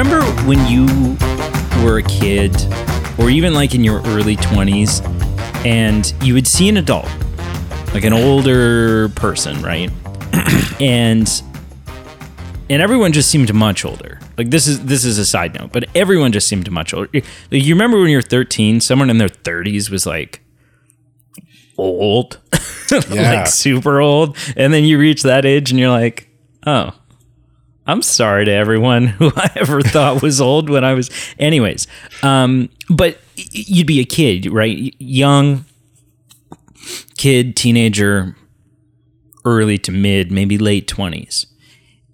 Remember when you were a kid, or even like in your early 20s, and you would see an adult, like an older person, right? and and everyone just seemed much older. Like this is this is a side note, but everyone just seemed much older. Like, you remember when you're 13, someone in their 30s was like old, Yeah. like super old, and then you reach that age and you're like, oh, I'm sorry to everyone who I ever thought was old when I was. Anyways, um, but you'd be a kid, right? Young kid, teenager, early to mid, maybe late 20s.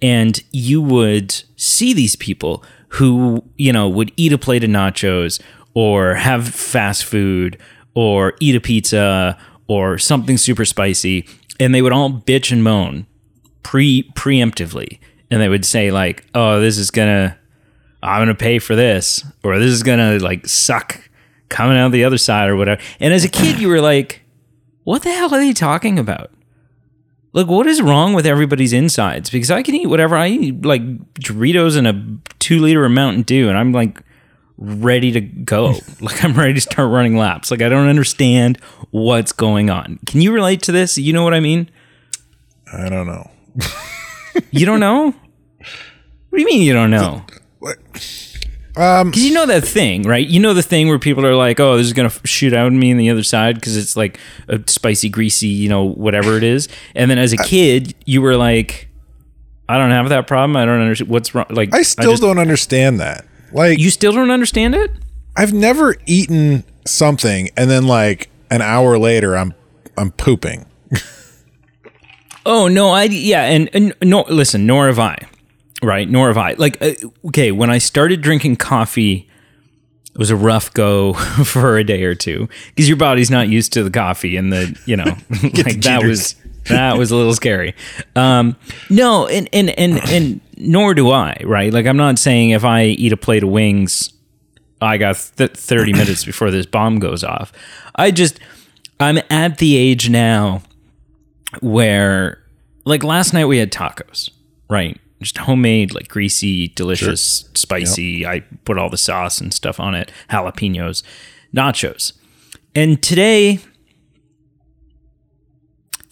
And you would see these people who, you know, would eat a plate of nachos or have fast food or eat a pizza or something super spicy. And they would all bitch and moan pre preemptively. And they would say, like, oh, this is gonna I'm gonna pay for this, or this is gonna like suck coming out the other side or whatever. And as a kid, you were like, what the hell are they talking about? Like, what is wrong with everybody's insides? Because I can eat whatever I eat, like Doritos and a two liter of Mountain Dew, and I'm like ready to go. like, I'm ready to start running laps. Like, I don't understand what's going on. Can you relate to this? You know what I mean? I don't know. You don't know? What do you mean you don't know? What? Um, Because you know that thing, right? You know the thing where people are like, "Oh, this is gonna shoot out at me on the other side" because it's like a spicy, greasy, you know, whatever it is. And then as a kid, you were like, "I don't have that problem. I don't understand what's wrong." Like, I still just- don't understand that. Like, You still don't understand it? I've never eaten something and then like an hour later, I'm I'm pooping. Oh no, I yeah, and, and no, listen, nor have I, right? Nor have I. Like, uh, okay, when I started drinking coffee, it was a rough go for a day or two because your body's not used to the coffee and the you know like that was that was a little scary. Um, no, and and and and nor do I, right? Like, I'm not saying if I eat a plate of wings, I got th- 30 minutes before this bomb goes off. I just I'm at the age now where like last night we had tacos, right? Just homemade, like greasy, delicious, spicy. I put all the sauce and stuff on it, jalapenos, nachos. And today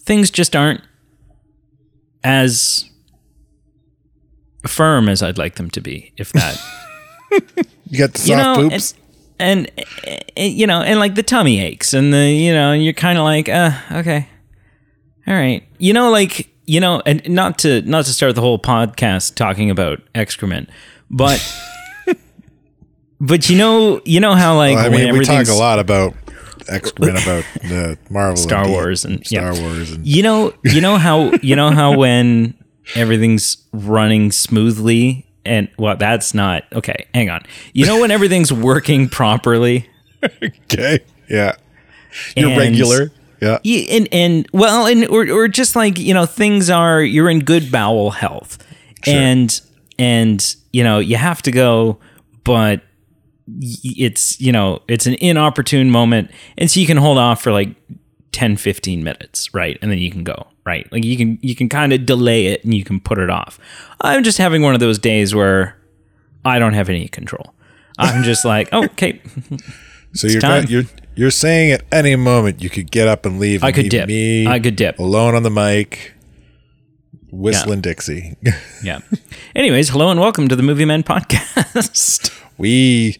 things just aren't as firm as I'd like them to be, if that You got the soft you know, poops. And, and, and, you know, and like the tummy aches, and the you know, and you're kind of like, uh, okay, all right, you know, like you know, and not to not to start the whole podcast talking about excrement, but but you know, you know how like Well, I when mean, we talk a lot about excrement about the Marvel, Star and Wars and Star yeah. Wars, and You know, you know how you know how when everything's running smoothly and well, that's not okay. Hang on. You know when everything's working properly. okay, yeah, you're And- regular, yeah. Yeah, and and well, and or or just like you know, things are you're in good bowel health, and and you know you have to go, but it's you know it's an inopportune moment, and so you can hold off for like 10, 15 minutes, right, and then you can go, right, like you can you can kind of delay it and you can put it off. I'm just having one of those days where I don't have any control. I'm just like, oh, okay, So you're got- you're you're saying at any moment you could get up and leave. I and could dip. Me I could dip. alone on the mic, whistling Dixie. Yeah. Anyways, hello and welcome to the Movie Men podcast. we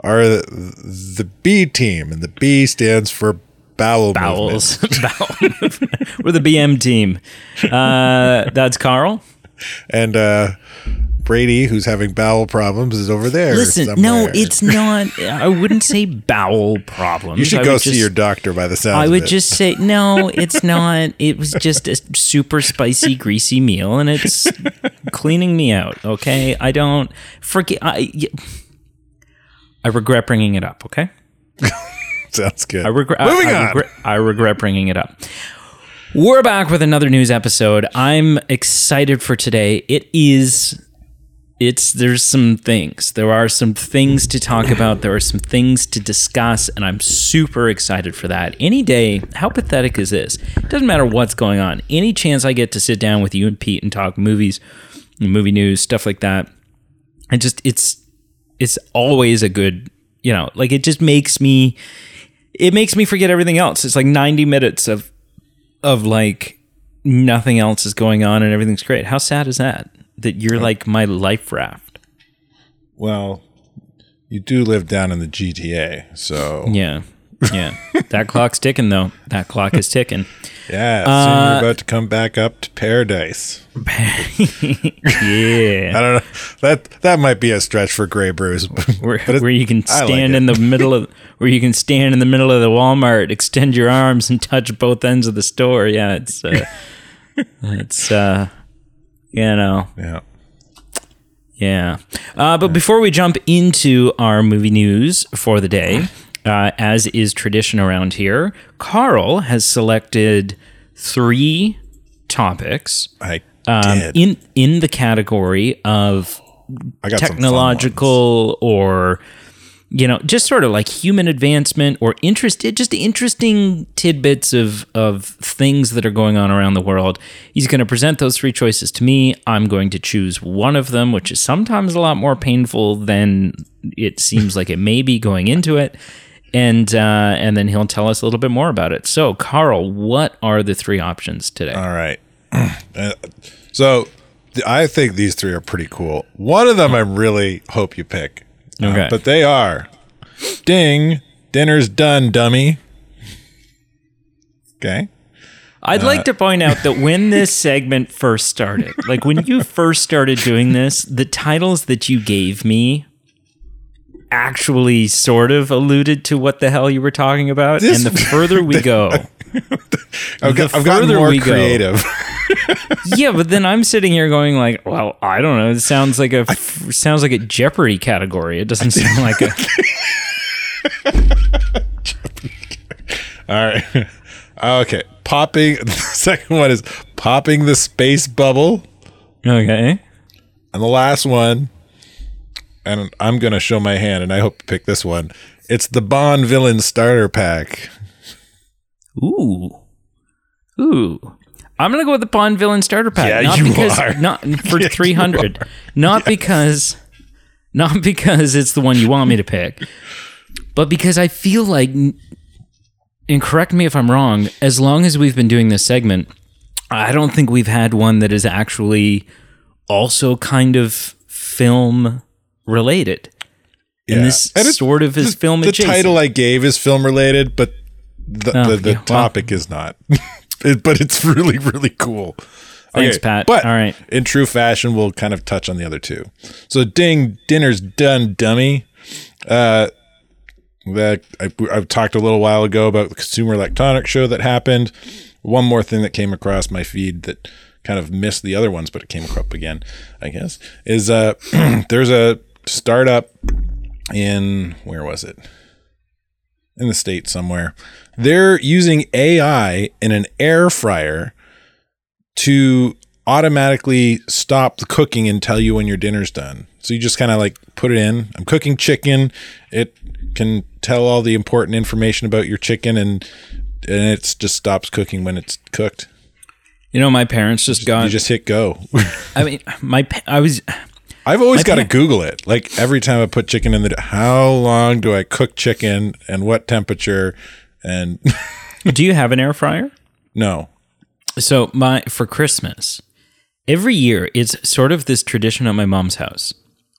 are the, the B team, and the B stands for bowel Bowels. Bowel. We're the BM team. Uh, that's Carl. And uh, Brady, who's having bowel problems, is over there. Listen, no, it's not. I wouldn't say bowel problems. You should I go see just- your doctor by the sound. I of would it. just say no. It's not. It was just a super spicy, greasy meal, and it's cleaning me out. Okay, I don't forget. I y- I regret bringing it up. Okay. sounds good. I regret. Moving I, I on. regret. I regret bringing it up. We're back with another news episode. I'm excited for today. It is. It's there's some things. There are some things to talk about. There are some things to discuss, and I'm super excited for that. Any day, how pathetic is this? Doesn't matter what's going on. Any chance I get to sit down with you and Pete and talk movies, movie news, stuff like that, I just it's it's always a good you know like it just makes me it makes me forget everything else. It's like ninety minutes of of like nothing else is going on and everything's great. How sad is that? That you're like my life raft. Well, you do live down in the GTA, so Yeah. Yeah. that clock's ticking though. That clock is ticking. yeah, soon Uh, you're about to come back up to paradise. yeah. I don't know. That that might be a stretch for Grey Bruce, Where, but it- where you can I like stand in the middle of where you can stand in the middle of the Walmart, extend your arms and touch both ends of the store. Yeah, it's uh, it's uh, you know, yeah. yeah. Uh, but before we jump into our movie news for the day, uh, as is tradition around here, Carl has selected three topics I um, did. in in the category of I got some fun ones. technological or you know just sort of like human advancement or interested just interesting tidbits of of things that are going on around the world he's going to present those three choices to me i'm going to choose one of them which is sometimes a lot more painful than it seems like it may be going into it and uh, and then he'll tell us a little bit more about it so carl what are the three options today All right. Uh, so I think these three are pretty cool. One of them I really hope you pick. Uh, Okay. but they are Ding, dinner's done, dummy. Okay. I'd like to point out that when this segment first started, like when you first started doing this, the titles that you gave me actually sort of alluded to what the hell you were talking about. This- and the further we go, I've, The I've gotten further more we go- creative. Yeah, but then I'm sitting here going like, well, I don't know. It sounds like a sounds like a Jeopardy category. It doesn't sound like a. All right. Okay. Popping. The second one is popping the space bubble. Okay. And the last one, and I'm going to show my hand, and I hope to pick this one. It's the Bond villain starter pack. Ooh. Ooh. I'm gonna go with the Bond villain starter pack. Yeah, not you because are. not for three hundred. Not because not because it's the one you want me to pick, but because I feel like and correct me if I'm wrong, as long as we've been doing this segment, I don't think we've had one that is actually also kind of film related. And Yeah. this And it- sort of is the, film The adjacent. title I gave is film related, but the, Oh, the, the yeah, well. topic is not. It- but it's really, really cool. Thanks, Pat. But All right. in true fashion, we'll kind of touch on the other two. So, ding, dinner's done, dummy. Uh, that I, I talked a little while ago about the Consumer Electronics Show that happened. One more thing that came across my feed that kind of missed the other ones, but it came up again, I guess, is uh, there's a startup in where was it? In the state somewhere. They're using AI in an air fryer to automatically stop the cooking and tell you when your dinner's done. So you just kind of like put it in. I'm cooking chicken. It can tell all the important information about your chicken and and it just stops cooking when it's cooked. You know, my parents just got. You just hit go. I mean, my I was. I've always got to Google it. Like every time I put chicken in the how long do I cook chicken and what temperature and Do you have an air fryer? no. So my for Christmas, every year it's sort of this tradition at my mom's house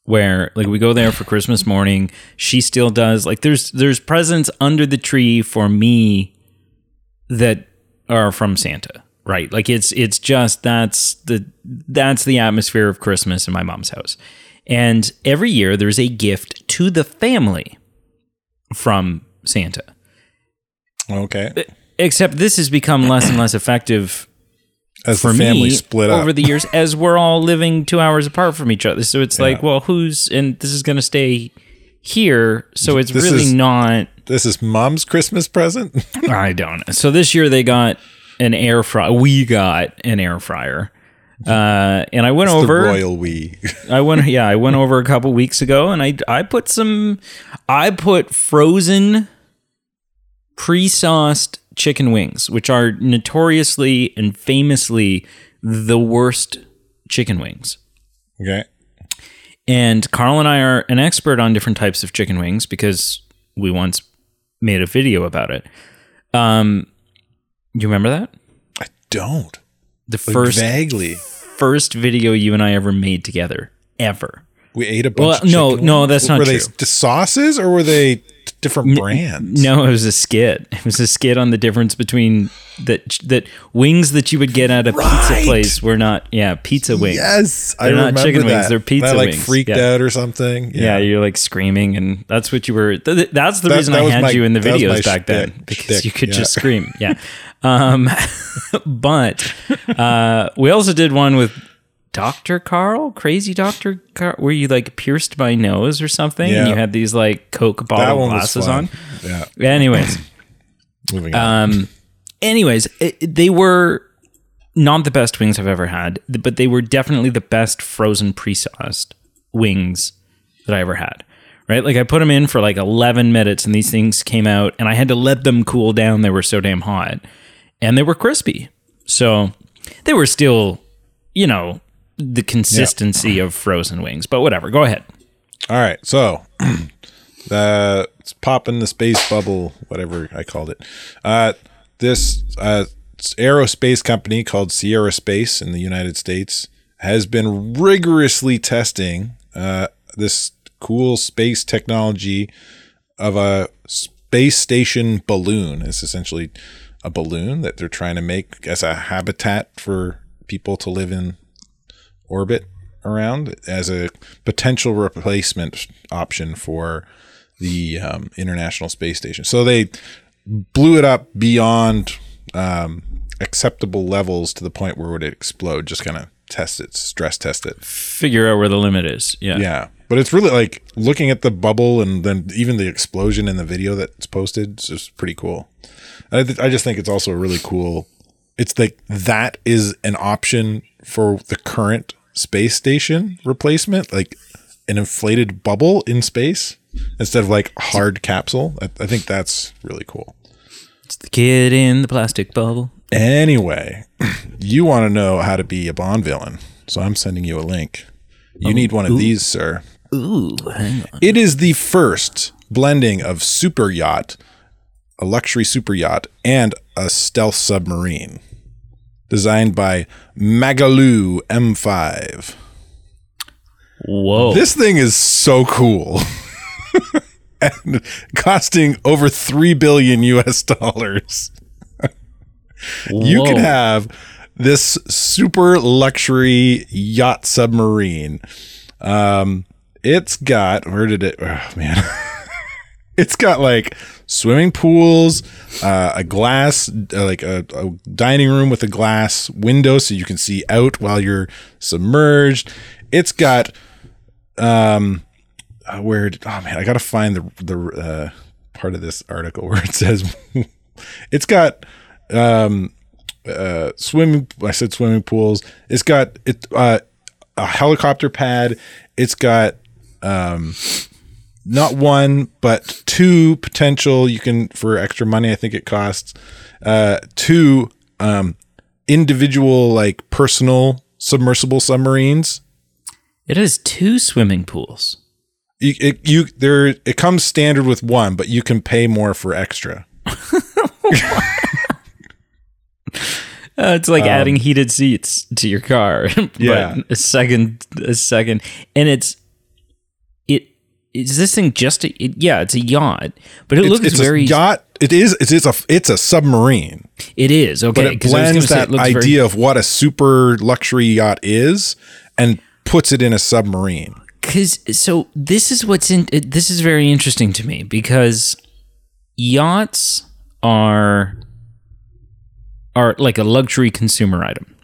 where like we go there for Christmas morning. She still does like there's there's presents under the tree for me that are from Santa, right? Like it's it's just that's the that's the atmosphere of Christmas in my mom's house. And every year there's a gift to the family from Santa. Okay. Except this has become less and less effective As for the family me split up. over the years as we're all living two hours apart from each other. So it's like, well, who's and this is going to stay here, so it's This really is- not. this is mom's Christmas present. I don't know. So this year they got an air fryer. We got an air fryer. Uh, and I went the over. royal we. I went, yeah, I went over a couple weeks ago, and I I put some, I put frozen, pre-sauced chicken wings, which are notoriously and famously the worst chicken wings. okay. And Carl and I are an expert on different types of chicken wings because we once made a video about it. Um, you remember that? I don't. The Like, first vaguely. first video you and I ever made together, ever. We ate a bunch. Well, of no, chicken no, wings? that's not Were true. Were they s- sauces or were they different brands? No, it was a skit. It was a skit on the difference between that that wings that you would get at a pizza place were not yeah pizza wings. Yes, I They're not remember chicken wings, that. they're pizza And I like wings. freaked Yeah. out or something. Yeah, you're like screaming, and that's what you were. Th- th- that's the That- reason that I had my- you in the that was my videos back then because shtick, you could yeah. just scream. Yeah, um, but uh, we also did one with Doctor Carl, crazy Doctor Carl, where you like pierced my nose or something, and you had these like Coke bottle glasses on. Yeah, Anyways, moving on. um, anyways, it- they were not the best wings I've ever had, but they were definitely the best frozen pre-sauced wings that I ever had. Right? Like I put them in for like 11 minutes and these things came out and I had to let them cool down. They were so damn hot and they were crispy. So they were still, you know, the consistency of frozen wings, but whatever. Go ahead. All right, so the it's popping the space bubble, whatever I called it. Uh, this uh, aerospace company called Sierra Space in the United States has been rigorously testing uh, this cool space technology of a space station balloon. It's essentially a balloon that they're trying to make as a habitat for people to live in orbit around as a potential replacement option for the um, International Space Station. So they blew it up beyond um, acceptable levels to the point where it would explode. Just kind of test it, stress test it. Figure out where the limit is. Yeah. Yeah, but it's really like looking at the bubble and then even the explosion in the video that's posted. It's just pretty cool. I, th- I just think it's also really cool. It's like that is an option for the current space station replacement, like an inflated bubble in space instead of like hard capsule. I, I think that's really cool. It's the kid in the plastic bubble. Anyway, you want to know how to be a Bond villain, so I'm sending you a link. You um, need one of these, sir. Ooh, hang on. It is the first blending of super yacht, a luxury super yacht, and a stealth submarine. Designed by Migaloo M5. Whoa. This thing is so cool. and costing over 3 billion US dollars. You can have this super luxury yacht submarine. Um, it's got where did it? Oh man, it's got like swimming pools, uh, a glass, uh, like a, a dining room with a glass window so you can see out while you're submerged. It's got um, uh, where? Oh man, I gotta find the the uh, part of this article where it says it's got um uh swimming i said swimming pools it's got it uh a helicopter pad it's got um not one but two potential you can for extra money i think it costs uh two um individual like personal submersible submarines It has two swimming pools. you it, you there it comes standard with one but you can pay more for extra Uh, it's like adding heated seats to your car. but Um, Yeah. a second, a second, and it's it. Is this thing just a? It, yeah, it's a yacht, but it it's, looks it's very. a yacht it is it's, it's a it's a submarine It is okay. but it 'cause I was blends that it looks very- idea of what a super luxury yacht is and puts it in a submarine. because so this is what's in it- this is very interesting to me because yachts are are like a luxury consumer item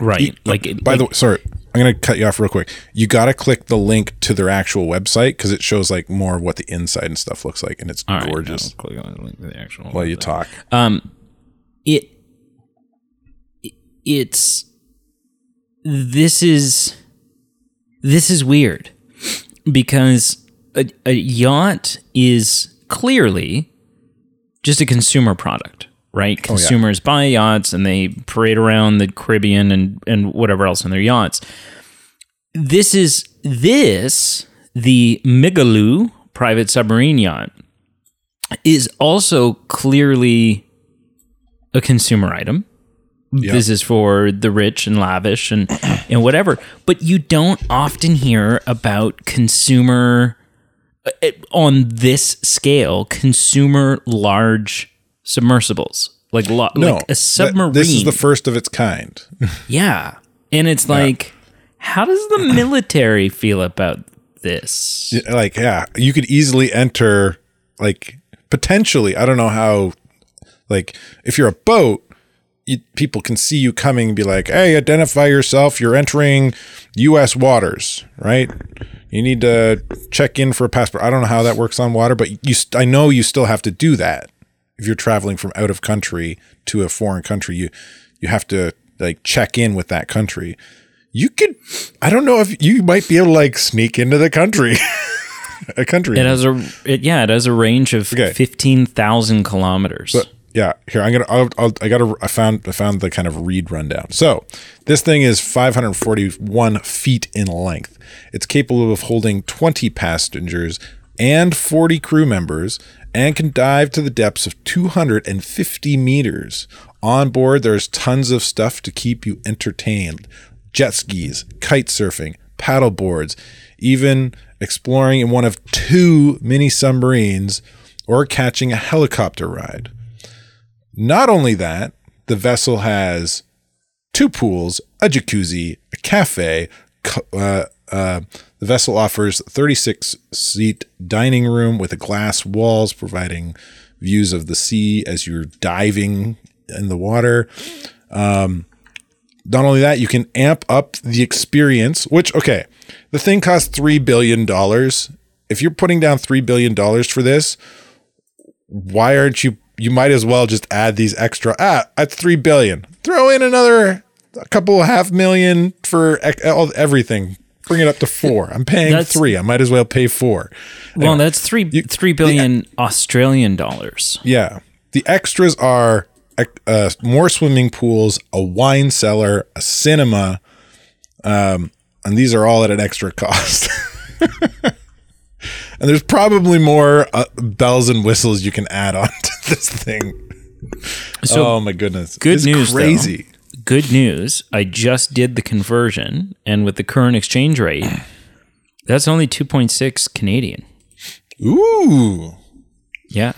right like it- By like, the way, sorry, I'm going to cut you off real quick. You got to click the link to their actual website because it shows like more of what the inside and stuff looks like, and it's all right, gorgeous. I'll click on the link to the actual While you talk, um it, it it's this is this is weird because a, a yacht is clearly just a consumer product right consumers buy yachts and they parade around the caribbean and and whatever else in their yachts this is this the Migaloo private submarine yacht is also clearly a consumer item. This is for the rich and lavish and and whatever. But you don't often hear about consumer uh, on this scale, consumer large submersibles. Like, lo- No, like a submarine. This is the first of its kind. Yeah. And it's like, how does the military feel about this? like yeah you could easily enter like potentially i don't know how like if you're a boat you, people can see you coming and be like hey identify yourself you're entering us waters right you need to check in for a passport i don't know how that works on water but you st- i know you still have to do that if you're traveling from out of country to a foreign country you you have to like check in with that country you could i don't know if you might be able to like sneak into the country a country It has a it, yeah, it has a range of Okay. fifteen thousand kilometers. yeah here i'm gonna I'll, I'll, i gotta i found i found the kind of read rundown so this thing is 541 feet in length it's capable of holding 20 passengers and 40 crew members and can dive to the depths of 250 meters on board there's tons of stuff to keep you entertained jet skis kite surfing paddle boards even exploring in one of two mini submarines or catching a helicopter ride not only that, the vessel has two pools, a jacuzzi, a cafe. Uh, uh, the vessel offers 36 seat dining room with a glass walls providing views of the sea as you're diving in the water. Um, not only that, you can amp up the experience, which, okay, the thing costs $3 billion. If you're putting down $3 billion for this, why aren't you you might as well just add these extra ah at 3 billion throw in another a couple half million for everything bring it up to 4 i'm paying That's- 3 i might as well pay 4 well, that's three three billion Australian dollars. yeah. The extras are uh, more swimming pools a wine cellar a cinema um, and these are all at an extra cost. And there's probably more uh, bells and whistles you can add on to this thing. So oh my goodness. good It's news, though. Crazy good news. I just did the conversion, and with the current exchange rate, that's only two point six Canadian. ooh Yeah,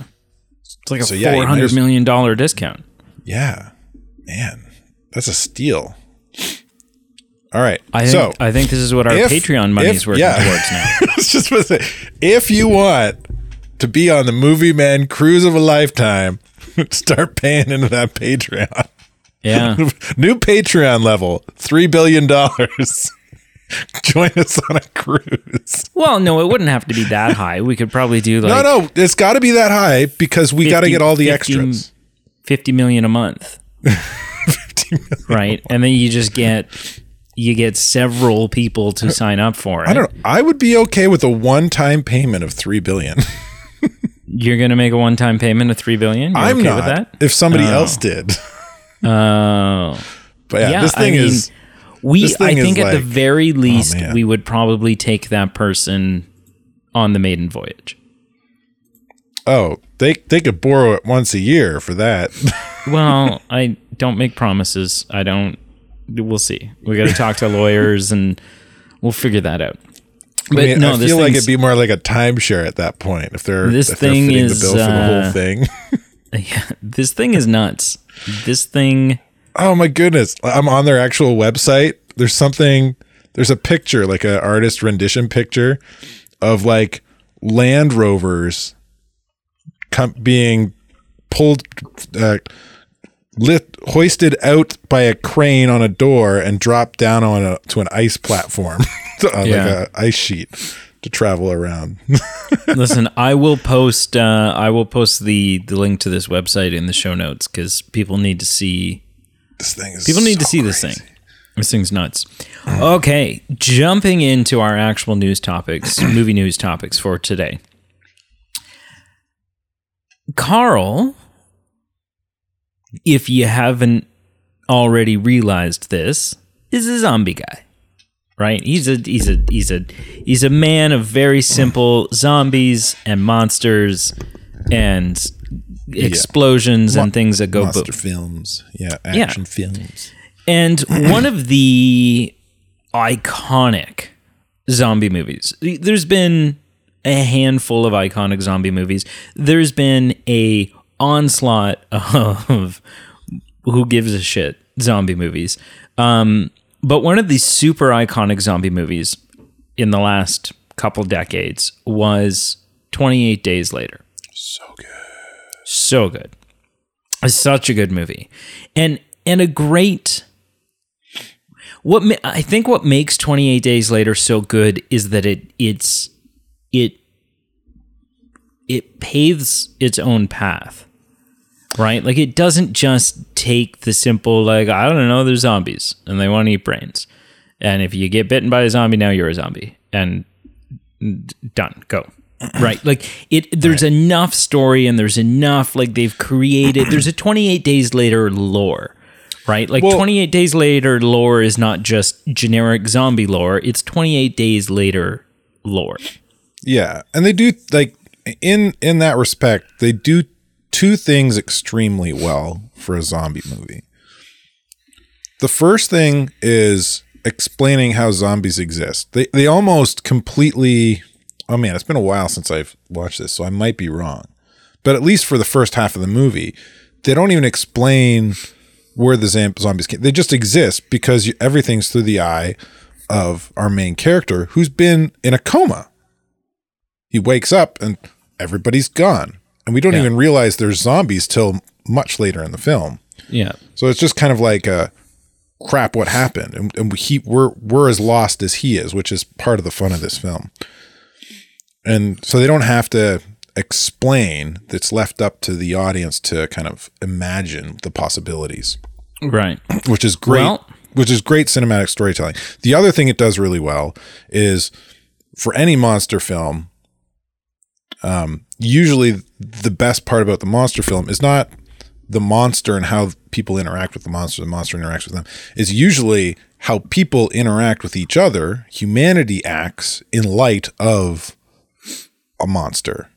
it's like a So, yeah, you four might hundred as- million dollar discount. yeah man that's a steal all right I think, so I think this is what our if- Patreon money if- is working yeah. towards now. I was just about to say, if you want to be on the Movie Man cruise of a lifetime, start paying into that Patreon. Yeah, New Patreon level, three billion dollars. Join us on a cruise. well, no, it wouldn't have to be that high. We could probably do like no, no, it's got to be that high because we got to get all the 50 extras. 50 million a month. right. And then you just get you get several people to uh, sign up for it. I don't know. I would be okay with a one-time payment of three billion. You're going to make a one-time payment of 3 billion? You're I'm okay not. with that? If somebody oh. else did, Oh. but yeah, yeah, this thing I mean, is we I think at the very least man. we would probably take that person on the maiden voyage. oh they they could borrow it once a year for that. Well, I don't make promises. I don't we'll see. We got to talk to lawyers and we'll figure that out. But I, mean, no, I this feel like it'd be more like a timeshare at that point if they're This if they're thing is, the bill for the uh, whole thing. Yeah, this thing is nuts. This thing oh my goodness! I'm on their actual website. There's something. There's a picture, like an artist rendition picture, of like Land Rovers com- being pulled, uh, lit, hoisted out by a crane on a door and dropped down on a to an ice platform, on Yeah. like a ice sheet to travel around. Listen, I will post. Uh, I will post the the link to this website in the show notes because people need to see. this thing is People need to so see this thing. This thing's nuts. Okay, jumping into our actual news topics, movie news topics for today. Carl, if you haven't already realized this, is a zombie guy, right? He's a he's a he's a he's a man of very simple zombies and monsters and explosions and things that go Monster boom. films. Yeah, action films. And one of the iconic zombie movies. There's been a handful of iconic zombie movies. There's been a onslaught of who gives a shit zombie movies. Um, but one of the super iconic zombie movies in the last couple decades was 28 Days Later. So good. So good. It's such a good movie. And and a great what ma- I think what makes 28 Days Later so good is that it it's it it paves its own path. Right? Like it doesn't just take the simple like I don't know, there's zombies and they want to eat brains. And if you get bitten by a zombie now you're a zombie. And done go. Right like it there's enough story and there's enough like they've created there's a 28 days later lore right? Like Well- 28 days later lore is not just generic zombie lore it's 28 days later lore. Yeah, and they do like in in that respect, they do two things extremely well for a zombie movie. The first thing is explaining how zombies exist. They they almost completely Oh man, it's been a while since I've watched this, so I might be wrong. But at least for the first half of the movie, they don't even explain where the zombies came. They just exist because everything's through the eye of our main character who's been in a coma he wakes up and everybody's gone. And we don't Yeah. even realize there's zombies till much later in the film. yeah So it's just kind of like a crap what happened. And, and he we're we're as lost as he is, which is part of the fun of this film. And so they don't have to explain. It's left up to the audience to kind of imagine the possibilities right which is great Well- which is great cinematic storytelling the other thing it does really well is for any monster film um, usually the best part about the monster film is not the monster and how people interact with the monster the monster interacts with them. Is usually how people interact with each other humanity acts in light of a monster.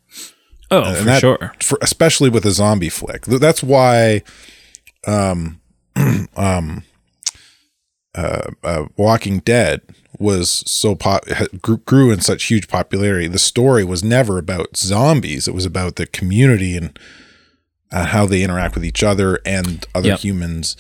Oh and for that, sure. for, especially with a zombie flick. That's why, um, um, uh, uh, Walking Dead was so pop grew, in such huge popularity. The story was never about zombies; it was about the community and uh, how they interact with each other and other Yep. humans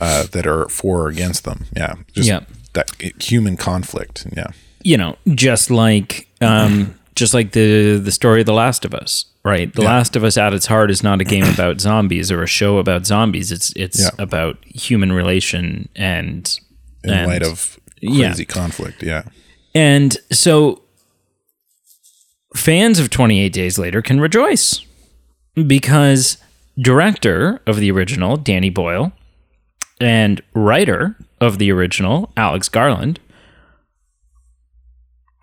uh, that are for or against them. Yeah, just Yep. that human conflict. Yeah, you know, just like um, just like the the story of The Last of Us, right? The Last of Us at its heart is not a game about zombies or a show about zombies. It's it's Yeah. about human relation and in and, light of yeah. crazy conflict. Yeah. and so fans of 28 Days Later can rejoice because director of the original Danny Boyle and writer of the original Alex Garland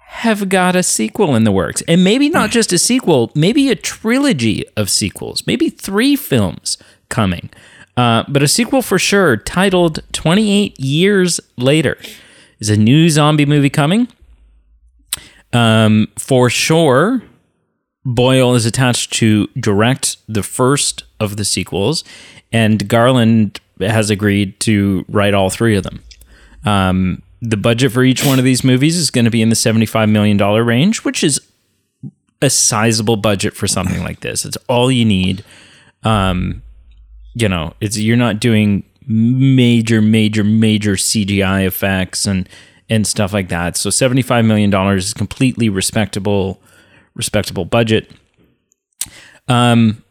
have got a sequel in the works. And maybe not just a sequel, maybe a trilogy of sequels, maybe three films coming. Uh, but a sequel for sure, titled 28 Years Later. Is a new zombie movie coming? Um, for sure, Boyle is attached to direct the first of the sequels, and Garland has agreed to write all three of them. Um, the budget for each one of these movies is going to be in the $75 million range, which is a sizable budget for something like this. It's all you need. Um, you know, it's you're not doing major, major, major CGI effects and and stuff like that. So $75 million is completely respectable, respectable budget. Um,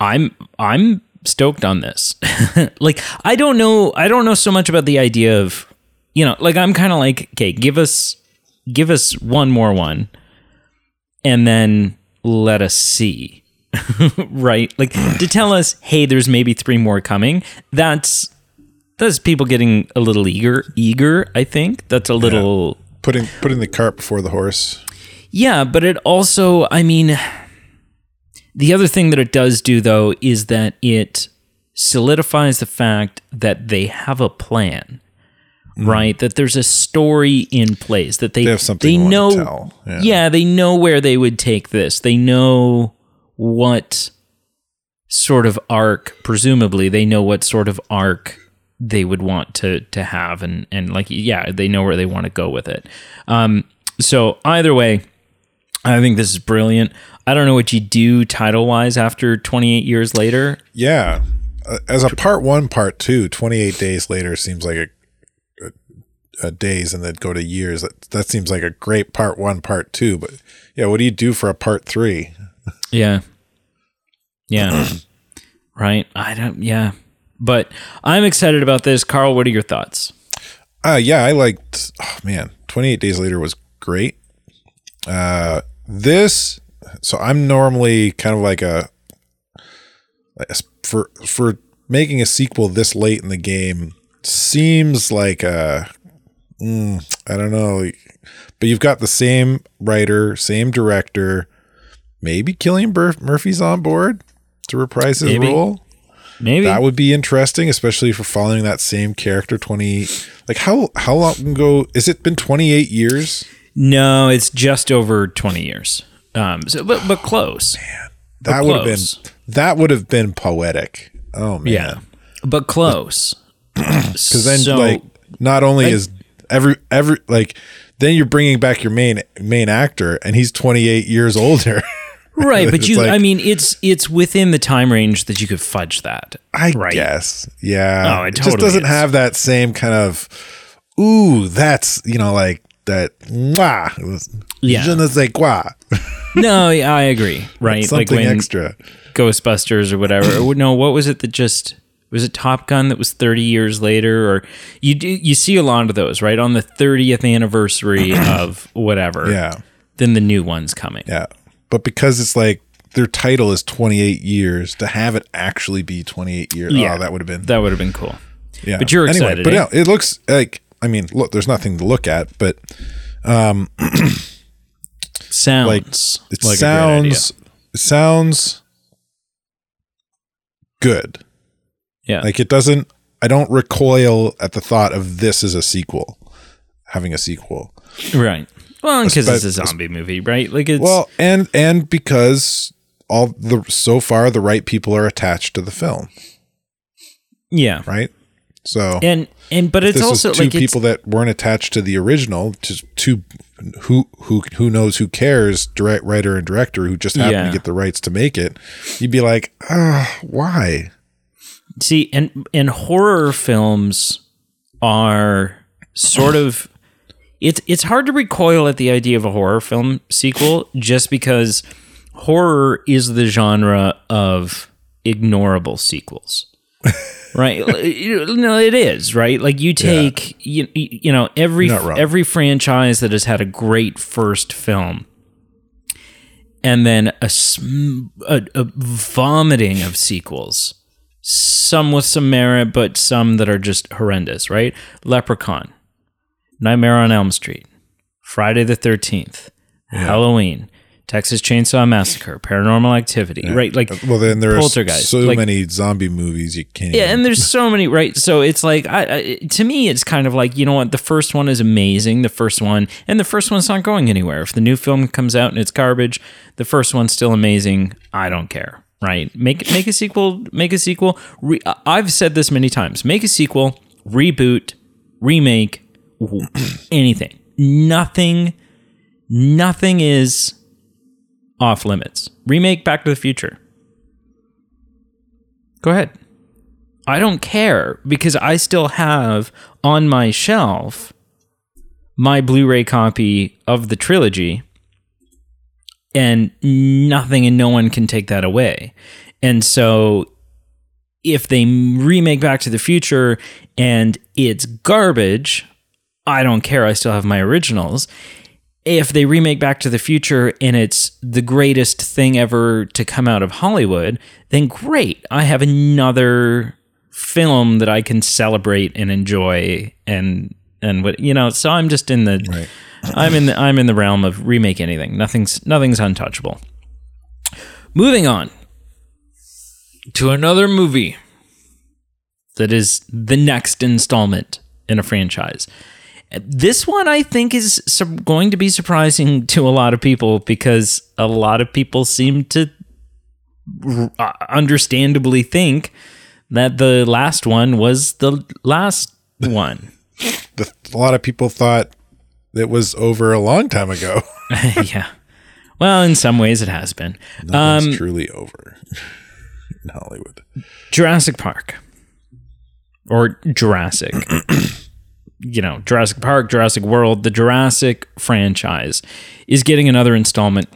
I'm I'm stoked on this. like I don't know I don't know so much about the idea of you know like I'm kind of like okay give us give us one more one and then let us see right like to tell us hey there's maybe three more coming that's that's people getting a little eager eager I think that's a little Putting putting the cart before the horse. yeah, but it also, I mean, the other thing that it does do, though, is that it solidifies the fact that they have a plan, mm. right? That there's a story in place that they They have something they know. to tell. Yeah. yeah, they know where they would take this. They know what sort of arc, presumably, they know what sort of arc they would want to to have, and and like yeah, they know where they want to go with it. Um, so either way, I think this is brilliant. I don't know what you do title wise after 28 years later. Yeah. Uh, as a part one, part two, 28 days later seems like a, a, a days and then go to years. That, that seems like a great part one, part two. But yeah, what do you do for a part three? Yeah. Yeah. right. I don't, yeah. But I'm excited about this. Carl, what are your thoughts? Uh, yeah, I liked, oh man, 28 days later was great. Uh, this, so I'm normally kind of like a, like a- for, for making a sequel this late in the game seems like a, mm, I don't know, but you've got the same writer, same director, maybe Cillian Murphy's on board to reprise his Maybe. role. Maybe. That would be interesting, especially for following that same character twenty. Like how how long ago? Is it been twenty eight years? no, it's just over 20 years. Um, so, but, but close. Man, that would have been that would have been poetic. Oh man, Yeah. But close. Because then So- like not only is every every like then you're bringing back your main main actor and he's twenty eight years older. right. But you, like- I mean, it's, it's within the time range that you could fudge that. I Right. guess. Yeah. Oh, it totally just doesn't is. have that same kind of ooh, that's you know, like that mwah. Yeah. Je ne sais quoi. No, yeah, I agree. Right. Something like when extra. Ghostbusters or whatever. no, what was it that just was it Top Gun that was 30 years later or you do you see a lot of those, right? On the 30th anniversary of whatever. Yeah. Then the new one's coming. Yeah. But because it's like their title is 28 years, to have it actually be 28 years, Yeah. oh, that would have been. That would have been cool. Yeah. but you're anyway, excited, But eh? no, it looks like, I mean, look, there's nothing to look at, but Sounds like like, it great sounds, it sounds good. Yeah. Like it doesn't, I don't recoil at the thought of this as a sequel, having a sequel. right. Well, because it's a zombie movie, right? Like it's Well, and, and because all the, so far the right people are attached to the film, yeah. right? So And and but it's also two like people that weren't attached to the original, just two who who who knows who cares, direct writer and director who just happened Yeah. to get the rights to make it. You'd be like, ah, why? See, and and horror films are sort of it's it's hard to recoil at the idea of a horror film sequel just because horror is the genre of ignorable sequels. right? No, it is, right? Like you take you, you know every every franchise that has had a great first film and then a, sm- a, a vomiting of sequels some with some merit, but some that are just horrendous, right? Leprechaun, Nightmare on Elm Street, Friday the 13th, Halloween, Texas Chainsaw Massacre, Paranormal Activity, right? Like, Well, then there are so like- many zombie movies you can't. yeah, and there's so many, right? So it's like, I, I, to me, it's kind of like, you know what? The first one is amazing, the first one, and the first one's not going anywhere. If the new film comes out and it's garbage, the first one's still amazing. I don't care, right? Make make a sequel, make a sequel. Re- I've said this many times: make a sequel, reboot, remake, anything. Nothing, nothing is off limits. Remake Back to the Future. Go ahead. I don't care because I still have on my shelf my Blu-ray copy of the trilogy and nothing and no one can take that away. And so if they remake Back to the Future and it's garbage, I don't care. I still have my originals. If they remake Back to the Future and it's the greatest thing ever to come out of Hollywood, then great. I have another film that I can celebrate and enjoy and and what you know, so I'm just in the Right. I'm in the I'm in the realm of remake anything. Nothing's nothing's untouchable. Moving on to another movie that is the next installment in a franchise. This one I think is going to be surprising to a lot of people because a lot of people seem to uh, understandably think that the last one was the last one. The, a lot of people thought it was over a long time ago. yeah. Well, in some ways it has been. Nothing's truly over in Hollywood. Jurassic Park or Jurassic. you know, Jurassic Park, Jurassic World, the Jurassic franchise is getting another installment.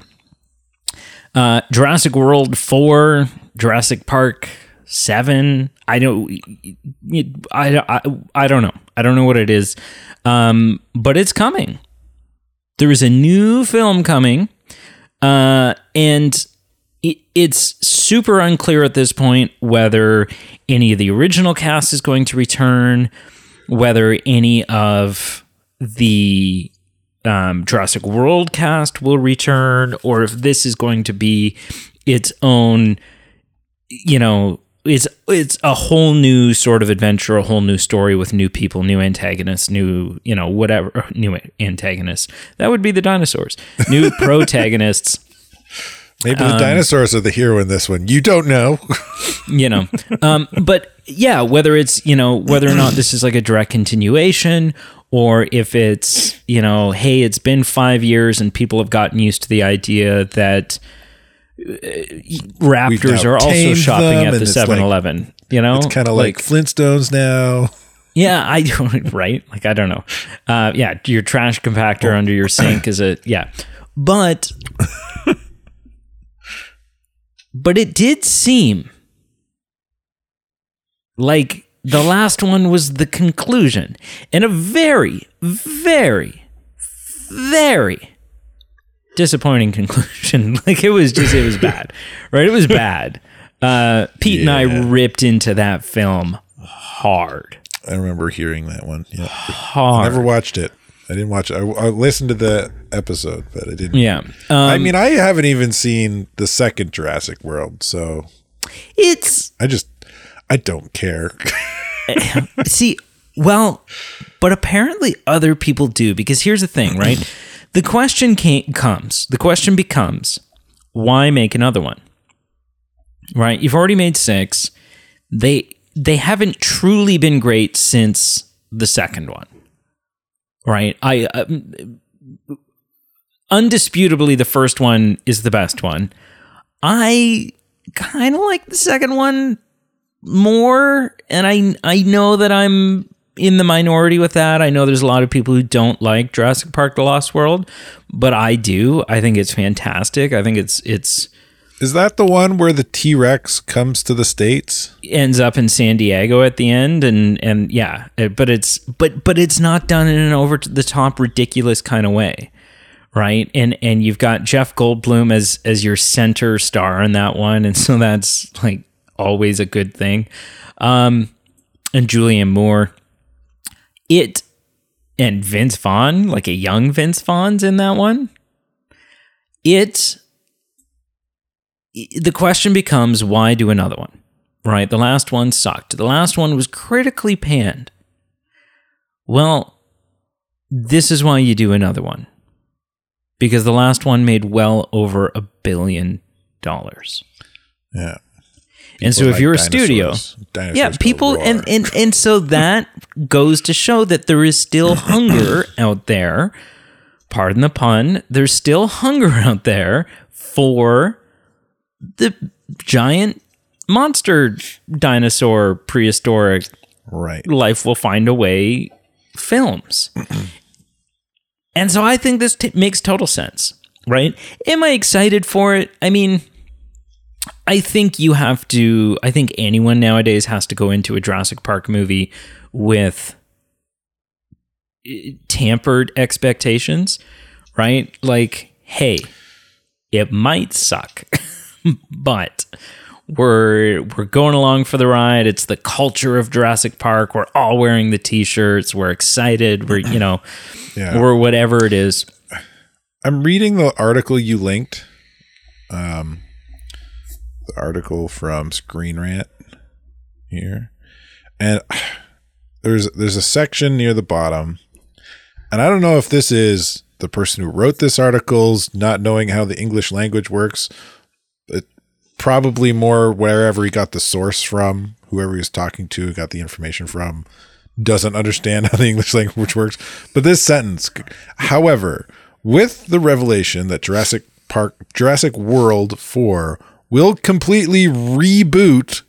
Uh, Jurassic World 4, Jurassic Park 7. I don't I, I, I don't know. I don't know what it is. Um, but it's coming. There is a new film coming. Uh, and it, it's super unclear at this point whether any of the original cast is going to return, whether any of the um, Jurassic World cast will return, or if this is going to be its own, you know, it's it's a whole new sort of adventure, a whole new story with new people, new antagonists, new you know whatever new antagonists. That would be the dinosaurs. New protagonists. Maybe the dinosaurs are the hero in this one. You don't know. you know um, but yeah whether it's you know whether or not this is like a direct continuation or if it's you know hey it's been five years and people have gotten used to the idea that uh, raptors are also shopping at the and it's like- 7-eleven you know It's kind of like, Flintstones now. yeah i don't right like i don't know uh, yeah your trash compactor under your sink is a yeah but but it did seem like the last one was the conclusion and a very very very disappointing conclusion like it was just it was bad right it was bad uh pete and i ripped into that film hard I remember hearing that one. Yeah. hard Never watched it. I didn't watch it. I, I listened to the episode, but I didn't. yeah um, I mean, I haven't even seen the second Jurassic World, so it's I just I don't care. See, well, but apparently other people do because here's the thing, right? the question can comes. The question becomes, why make another one? Right? You've already made 6. They they haven't truly been great since the second one. Right? I um, undisputably the first one is the best one. I kind of like the second one more and I I know that I'm in the minority with that. I know there's a lot of people who don't like Jurassic Park The Lost World, but I do. I think it's fantastic. I think it's it's Is that the one where the T Rex comes to the states? ends up in San Diego at the end and and yeah, but it's but but it's not done in an over the top ridiculous kind of way. Right? And and you've got Jeff Goldblum as as your center star in that one and so that's like always a good thing. Um and Julianne Moore. It and Vince Vaughn, like a young Vince Vaughn's in that one. It the question becomes why do another one? Right? The last one sucked. The last one was critically panned. Well, this is why you do another one. Because the last one made well over a billion dollars. Yeah. And so People if like you're a studio, Dinosaurs yeah, people and, and and so that goes to show that there is still hunger out there. Pardon the pun. There's still hunger out there for the giant monster dinosaur prehistoric right. life will find a way films. and so I think this t- makes total sense, right? Am I excited for it? I mean, I think you have to, I think anyone nowadays has to go into a Jurassic Park movie with eh, tampered expectations, right? Like, hey, it might suck, but we're we're going along for the ride. It's the culture of Jurassic Park. We're all wearing the t-shirts. We're excited. We're you know, Yeah. or whatever it is. I'm reading the article you linked. Um, the article from Screen Rant here, and there's there's a section near the bottom, and I don't know if this is the person who wrote this article's not knowing how the English language works. Probably more wherever he got the source from, whoever he was talking to, got the information from, doesn't understand how the English language works. But this sentence, however, with the revelation that Jurassic Park, Jurassic World 4 will completely reboot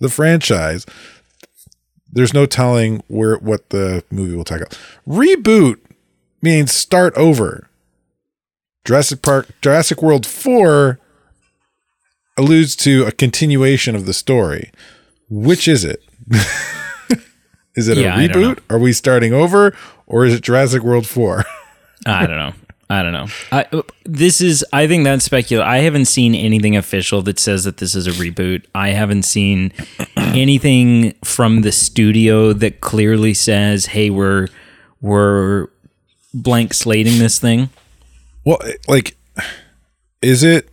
the franchise. There's no telling where what the movie will tackle. Reboot means start over. Jurassic Park, Jurassic World 4 alludes to a continuation of the story. Which is it? is it Yeah, a reboot? Are we starting over? Or is it Jurassic World 4? I don't know. I don't know. I, this is. I think that's speculative. I haven't seen anything official that says that this is a reboot. I haven't seen anything from the studio that clearly says, "Hey, we're we're blank slating this thing." Well, like, is it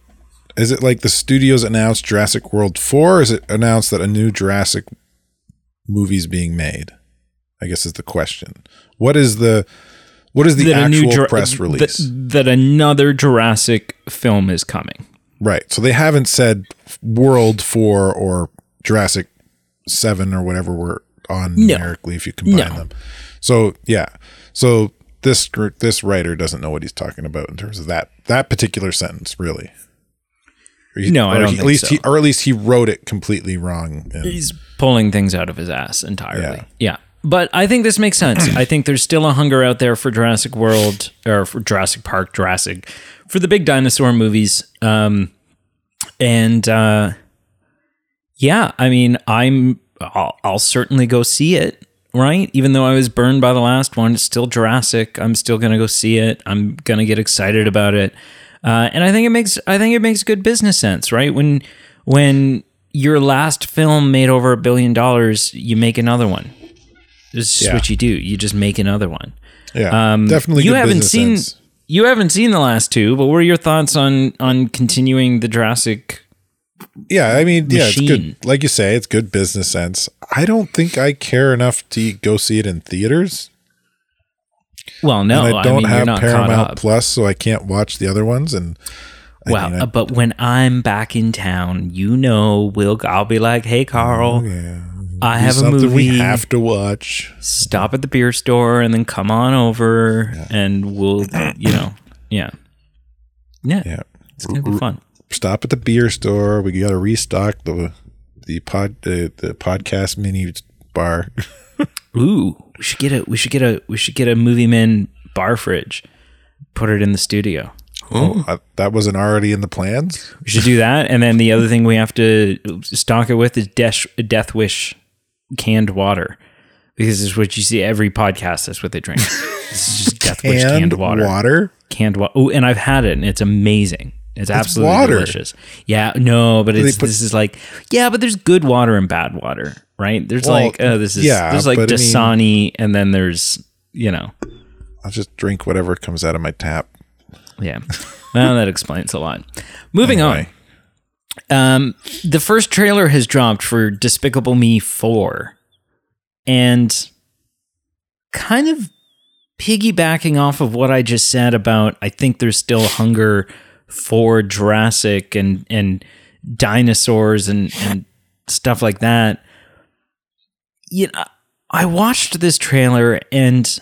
is it like the studios announced Jurassic World four? Or is it announced that a new Jurassic movie is being made? I guess is the question. What is the what is the that actual Jura- press release? that another Jurassic film is coming. right. So they haven't said World four or Jurassic seven or whatever we're on No. numerically if you combine No. them. So yeah. So this this writer doesn't know what he's talking about in terms of that that particular sentence, really. He- No, I don't he- think at least so. he, or at least he wrote it completely wrong. and- He's pulling things out of his ass entirely. Yeah. Yeah. But I think this makes sense. I think there's still a hunger out there for Jurassic World or for Jurassic Park, Jurassic, for the big dinosaur movies. Um, and uh, yeah, I mean, I'm I'll, I'll certainly go see it. Right, even though I was burned by the last one, it's still Jurassic. I'm still gonna go see it. I'm gonna get excited about it, uh, and I think it makes I think it makes good business sense. Right when when your last film made over a billion dollars, you make another one. This is Yeah. what you do. You just make another one. yeah, Um, definitely. You good haven't seen sense. you haven't seen the last two, but what are your thoughts on on continuing the Jurassic? Yeah, I mean, yeah, it's good. Like you say, it's good business sense. I don't think I care enough to go see it in theaters. Well, no, and I I, don't mean you're have not Paramount. Plus, so I can't watch the other ones. And I Well, mean, I- uh, but when I'm back in town, you know, we'll I'll be like, "Hey, Carl, Oh, yeah, I have a movie. we have to watch. Stop at the beer store and then come on over, and we'll, you know, yeah, yeah, Yeah, it's gonna be fun." stop at the beer store. We got to restock the the pod the, the podcast mini bar. Ooh, we should get a we should get a we should get a movie man bar fridge. Put it in the studio. oh, I, that wasn't already in the plans. We should do that, and then the other thing we have to stock it with is Death, Death Wish canned water, because this is what you see every podcast. That's what they drink. this is just Death Wish canned water. water. Canned water. Oh, and I've had it, and it's amazing. It's absolutely water. delicious. Yeah, no, but it's put- this is like yeah, but there's good water and bad water, right? There's Well, like oh, this is yeah, there's like but I mean- Dasani, and then there's you know I'll just drink whatever comes out of my tap. Yeah. Well, that explains a lot. Moving Anyway. on. Um, the first trailer has dropped for Despicable Me 4. And kind of piggybacking off of what I just said about I think there's still hunger for Jurassic and and dinosaurs and and stuff like that. You know, I watched this trailer and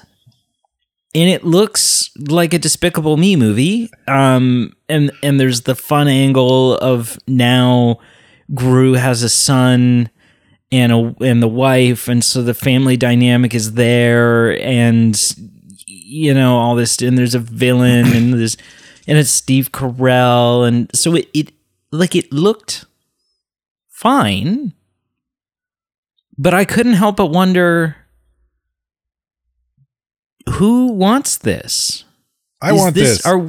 and it looks like a Despicable Me movie. Um, and and there's the fun angle of now Gru has a son and a and the wife, and so the family dynamic is there, and you know all this, and there's a villain, and there's and it's Steve Carell, and so it it like it looked fine, but I couldn't help but wonder who wants this? I Is want this. Are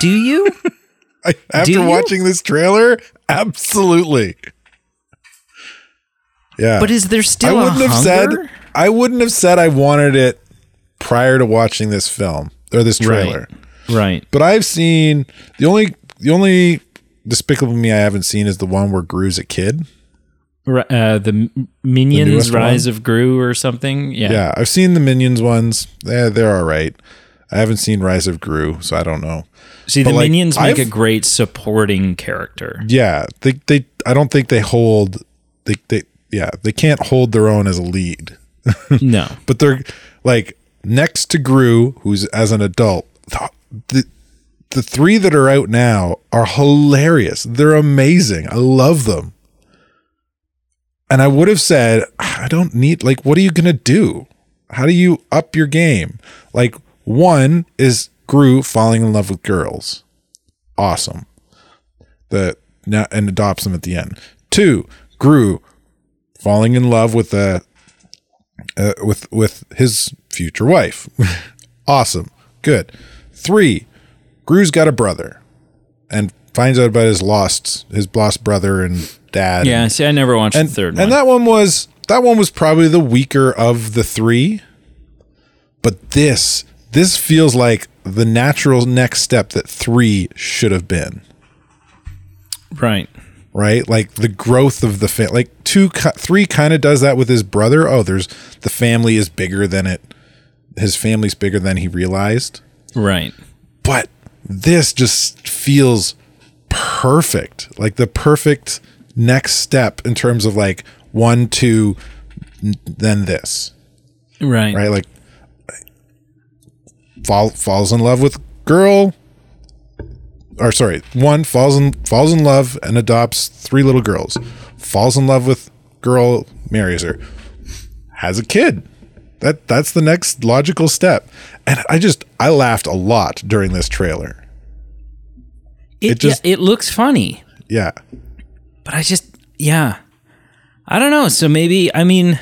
do you? I, after you? watching this trailer, absolutely. Yeah. but is there I still wouldn't a have hunger? said I wouldn't have said I wanted it prior to watching this film or this trailer. right. But I've seen the only the only Despicable Me I haven't seen is the one where Gru's a kid. Uh, the Minions newest Rise of Gru or something. Yeah. Yeah, I've seen the Minions ones. They're, they're all right. I haven't seen Rise of Gru, so I don't know. See, But, the like, Minions make I've- a great supporting character. Yeah, they they I don't think they hold they they yeah, they can't hold their own as a lead. no. But they're like next to Gru, who's as an adult, the, the the three that are out now are hilarious. They're amazing. I love them. And I would have said, I don't need like what are you going to do? How do you up your game? Like one is Gru falling in love with girls. Awesome. The now and adopts them at the end. Two, Gru falling in love with a uh, with with his future wife. awesome. Good. Three, Gru's got a brother and finds out about his lost his lost brother and dad. Yeah. See, I never watched And, the third and one. that one was that one was probably the weaker of the three. But this this feels like the natural next step that three should have been. right. right? Like the growth of the family. Like two, three kind of does that with his brother. Oh, there's the family is bigger than it. His family's bigger than he realized. Right. But this just feels perfect. Like the perfect next step in terms of like one, two, then this, Right. right? Like fall, falls in love with girl. Or sorry, one falls in falls in love and adopts three little girls. Falls in love with girl, marries her, has a kid. That that's the next logical step. And I just I laughed a lot during this trailer. It, just- yeah, it looks funny, Yeah. but I just yeah, I don't know. So maybe I mean,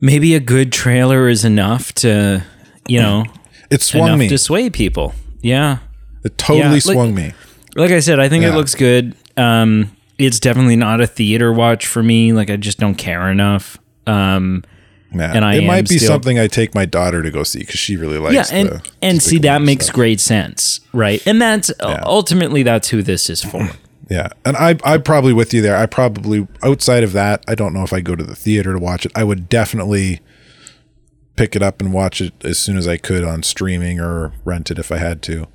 maybe a good trailer is enough to you know It swung me. to sway people. Yeah. it totally Yeah, like- swung me. Like I said, I think Yeah. it looks good. Um, it's definitely not a theater watch for me. Like I just don't care enough. Um, Yeah. and I it might be still- something I take my daughter to go see because she really likes yeah, and the and see that makes stuff. great sense, right? And that's ultimately that's who this is for. Yeah, and I I probably with you there. I probably outside of that, I don't know if I go to the theater to watch it. I would definitely pick it up and watch it as soon as I could on streaming or rent it if I had to.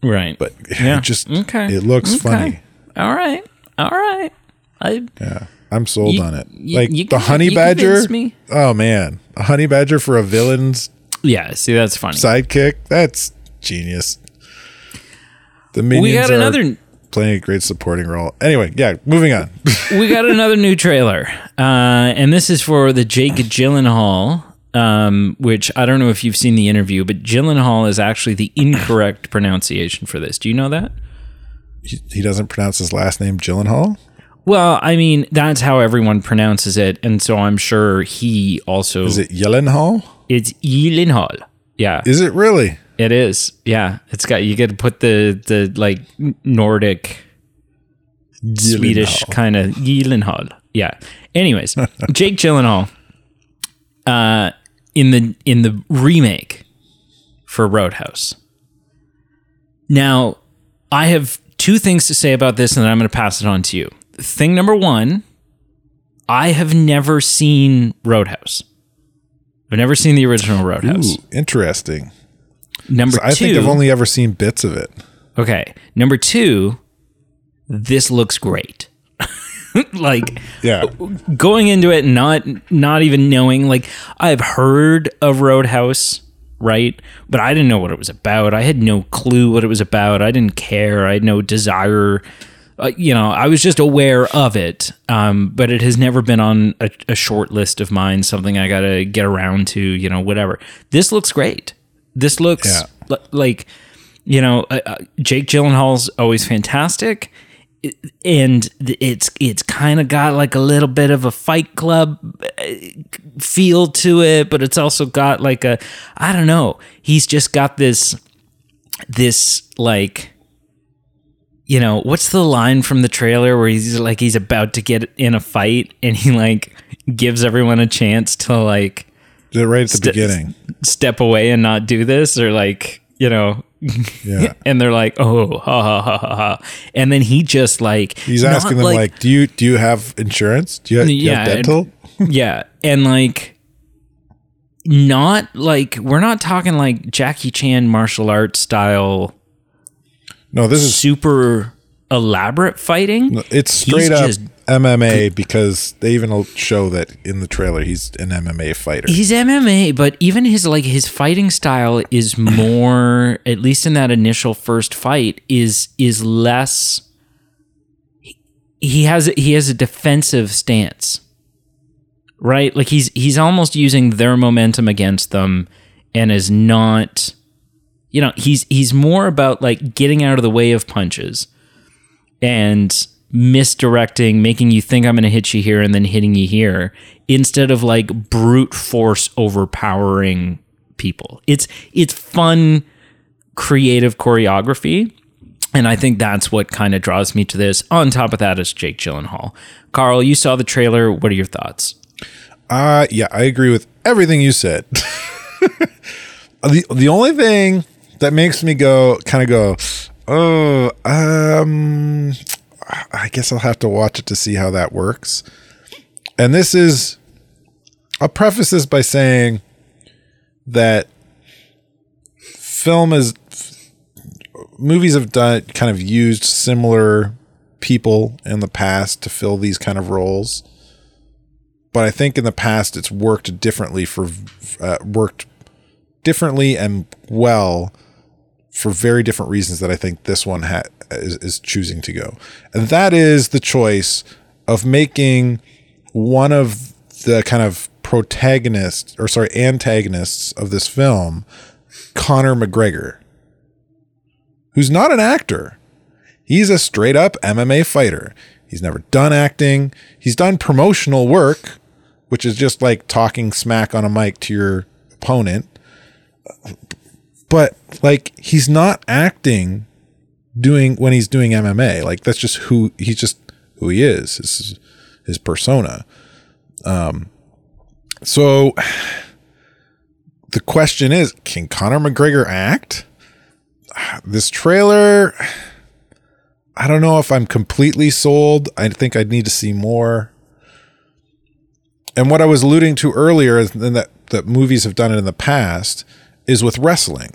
right. But Yeah. it just Okay. it looks Okay. funny. all right, all right. I Yeah, I'm sold You- on it. you- like you the con- honey you badger. me. Oh man, a honey badger for a villain's yeah. See, that's funny. sidekick. That's genius. The minions we got are another. playing a great supporting role. Anyway, yeah, moving on. we got another new trailer, uh, and this is for the Jake Gyllenhaal. Um, which I don't know if you've seen the interview, but Gyllenhaal is actually the incorrect pronunciation for this. Do you know that? he, he doesn't pronounce his last name Gyllenhaal. Well, I mean, that's how everyone pronounces it, and so I'm sure he also Is it Gyllenhaal? it's Gyllenhaal. Yeah, Is it really? it is. Yeah, it's got you got to put the the like Nordic Swedish kind of Gyllenhaal. Yeah. Anyways, Jake Gyllenhaal, uh, in the in the remake for Roadhouse. Now, I have two things to say about this, and then I'm going to pass it on to you. Thing number one, I have never seen Roadhouse. I've never seen the original Roadhouse. Ooh, interesting. Number I two, think I've only ever seen bits of it. Okay. Number two, this looks great. like Yeah. going into it not not even knowing like I've heard of Roadhouse, right? But I didn't know what it was about. I had no clue what it was about. I didn't care. I had no desire. Uh, you know, I was just aware of it, um, but it has never been on a, a short list of mine. Something I got to get around to. You know, whatever. This looks great. This looks Yeah. li- like you know, uh, uh, Jake Gyllenhaal's always fantastic, and it's it's kind of got like a little bit of a Fight Club uh, feel to it, but it's also got like a I don't know. He's just got this this like you know what's the line from the trailer where he's like he's about to get in a fight and he like gives everyone a chance to like Did it right at the St- beginning. step away and not do this or like you know Yeah. and they're like, "Oh, ha ha ha ha ha," and then he just like He's asking them like, "Do you do you have insurance? Do you, do you have Yeah, and- dental?" yeah, and like not like we're not talking like Jackie Chan martial arts style No, this is super elaborate fighting. it's straight up just- MMA because they even show that in the trailer he's an MMA fighter. He's MMA, but even his like his fighting style is more, at least in that initial first fight, is is less. He has he has a defensive stance, right? Like he's he's almost using their momentum against them, and is not. You know, he's he's more about like getting out of the way of punches, and misdirecting, making you think I'm going to hit you here and then hitting you here, instead of like brute force overpowering people. It's it's fun, creative choreography, and I think that's what kind of draws me to this. On top of that is Jake Gyllenhaal. Carl, you saw the trailer. What are your thoughts? Uh yeah, I agree with everything you said. the the only thing that makes me go kind of go, oh, um, I guess I'll have to watch it to see how that works. And this is, I'll preface this by saying that film is movies have done kind of used similar people in the past to fill these kind of roles but I think in the past it's worked differently for uh, worked differently and well for very different reasons that I think this one ha- is, is choosing to go, and that is the choice of making one of the kind of protagonists or sorry antagonists of this film Conor McGregor, who's not an actor. He's a straight up MMA fighter. He's never done acting. He's done promotional work, which is just like talking smack on a mic to your opponent. But like he's not acting doing when he's doing MMA. Like that's just who he's just who he is. This is his persona. Um so the question is, can Conor McGregor act? This trailer I don't know if I'm completely sold. I think I'd need to see more. And what I was alluding to earlier is that that movies have done it in the past is with wrestling.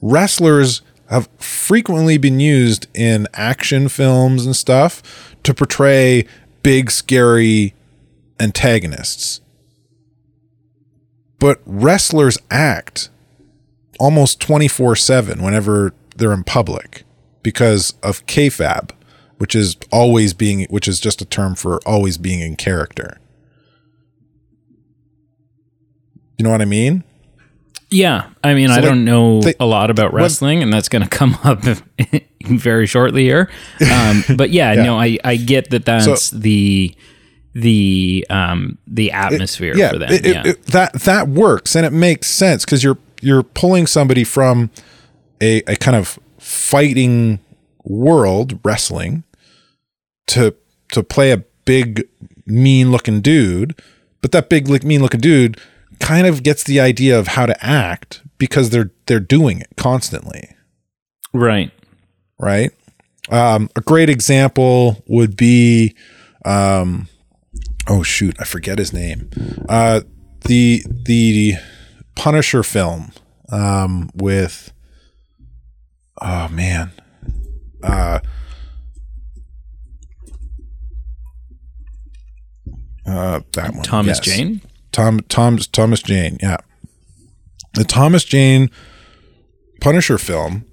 Wrestlers have frequently been used in action films and stuff to portray big scary antagonists. But wrestlers act almost 24/7 whenever they're in public because of kayfabe, which is always being, which is just a term for always being in character. You know what I mean? Yeah, I mean, I like, don't know they- a lot about wrestling, and that's going to come up very shortly here. Um, but yeah, no, I, I get that that's the the um the atmosphere yeah, for them. it- it- yeah, it- that that works and it makes sense because you're you're pulling somebody from a, a kind of fighting world, wrestling, to to play a big mean looking dude, but that big like, mean looking dude kind of gets the idea of how to act because they're they're doing it constantly right. right? Um, a great example would be, um, oh shoot, I forget his name. Uh, the the Punisher film um, with, oh man, uh, uh, that one, Thomas yes. Jane. Tom Tom's Thomas Jane, yeah. The Thomas Jane Punisher film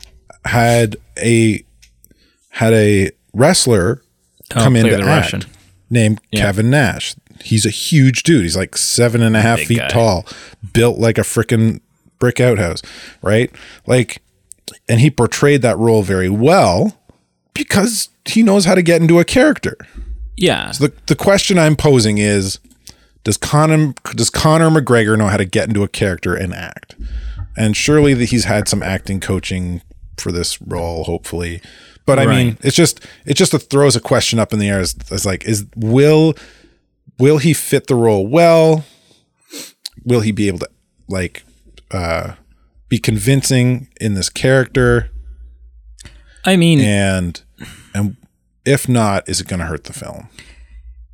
had a had a wrestler oh, come in to the act Russian. named Yeah. Kevin Nash. He's a huge dude. He's like seven and a half Big feet guy. tall, built like a freaking brick outhouse, right? Like, and he portrayed that role very well because he knows how to get into a character. Yeah, The the question I'm posing is does Conor does Conor McGregor know how to get into a character and act? And surely that he's had some acting coaching for this role, hopefully. But I mean, it's just it just throws a question up in the air as, as like is will will he fit the role well? Will he be able to like uh be convincing in this character? I mean, and and if not, is it going to hurt the film?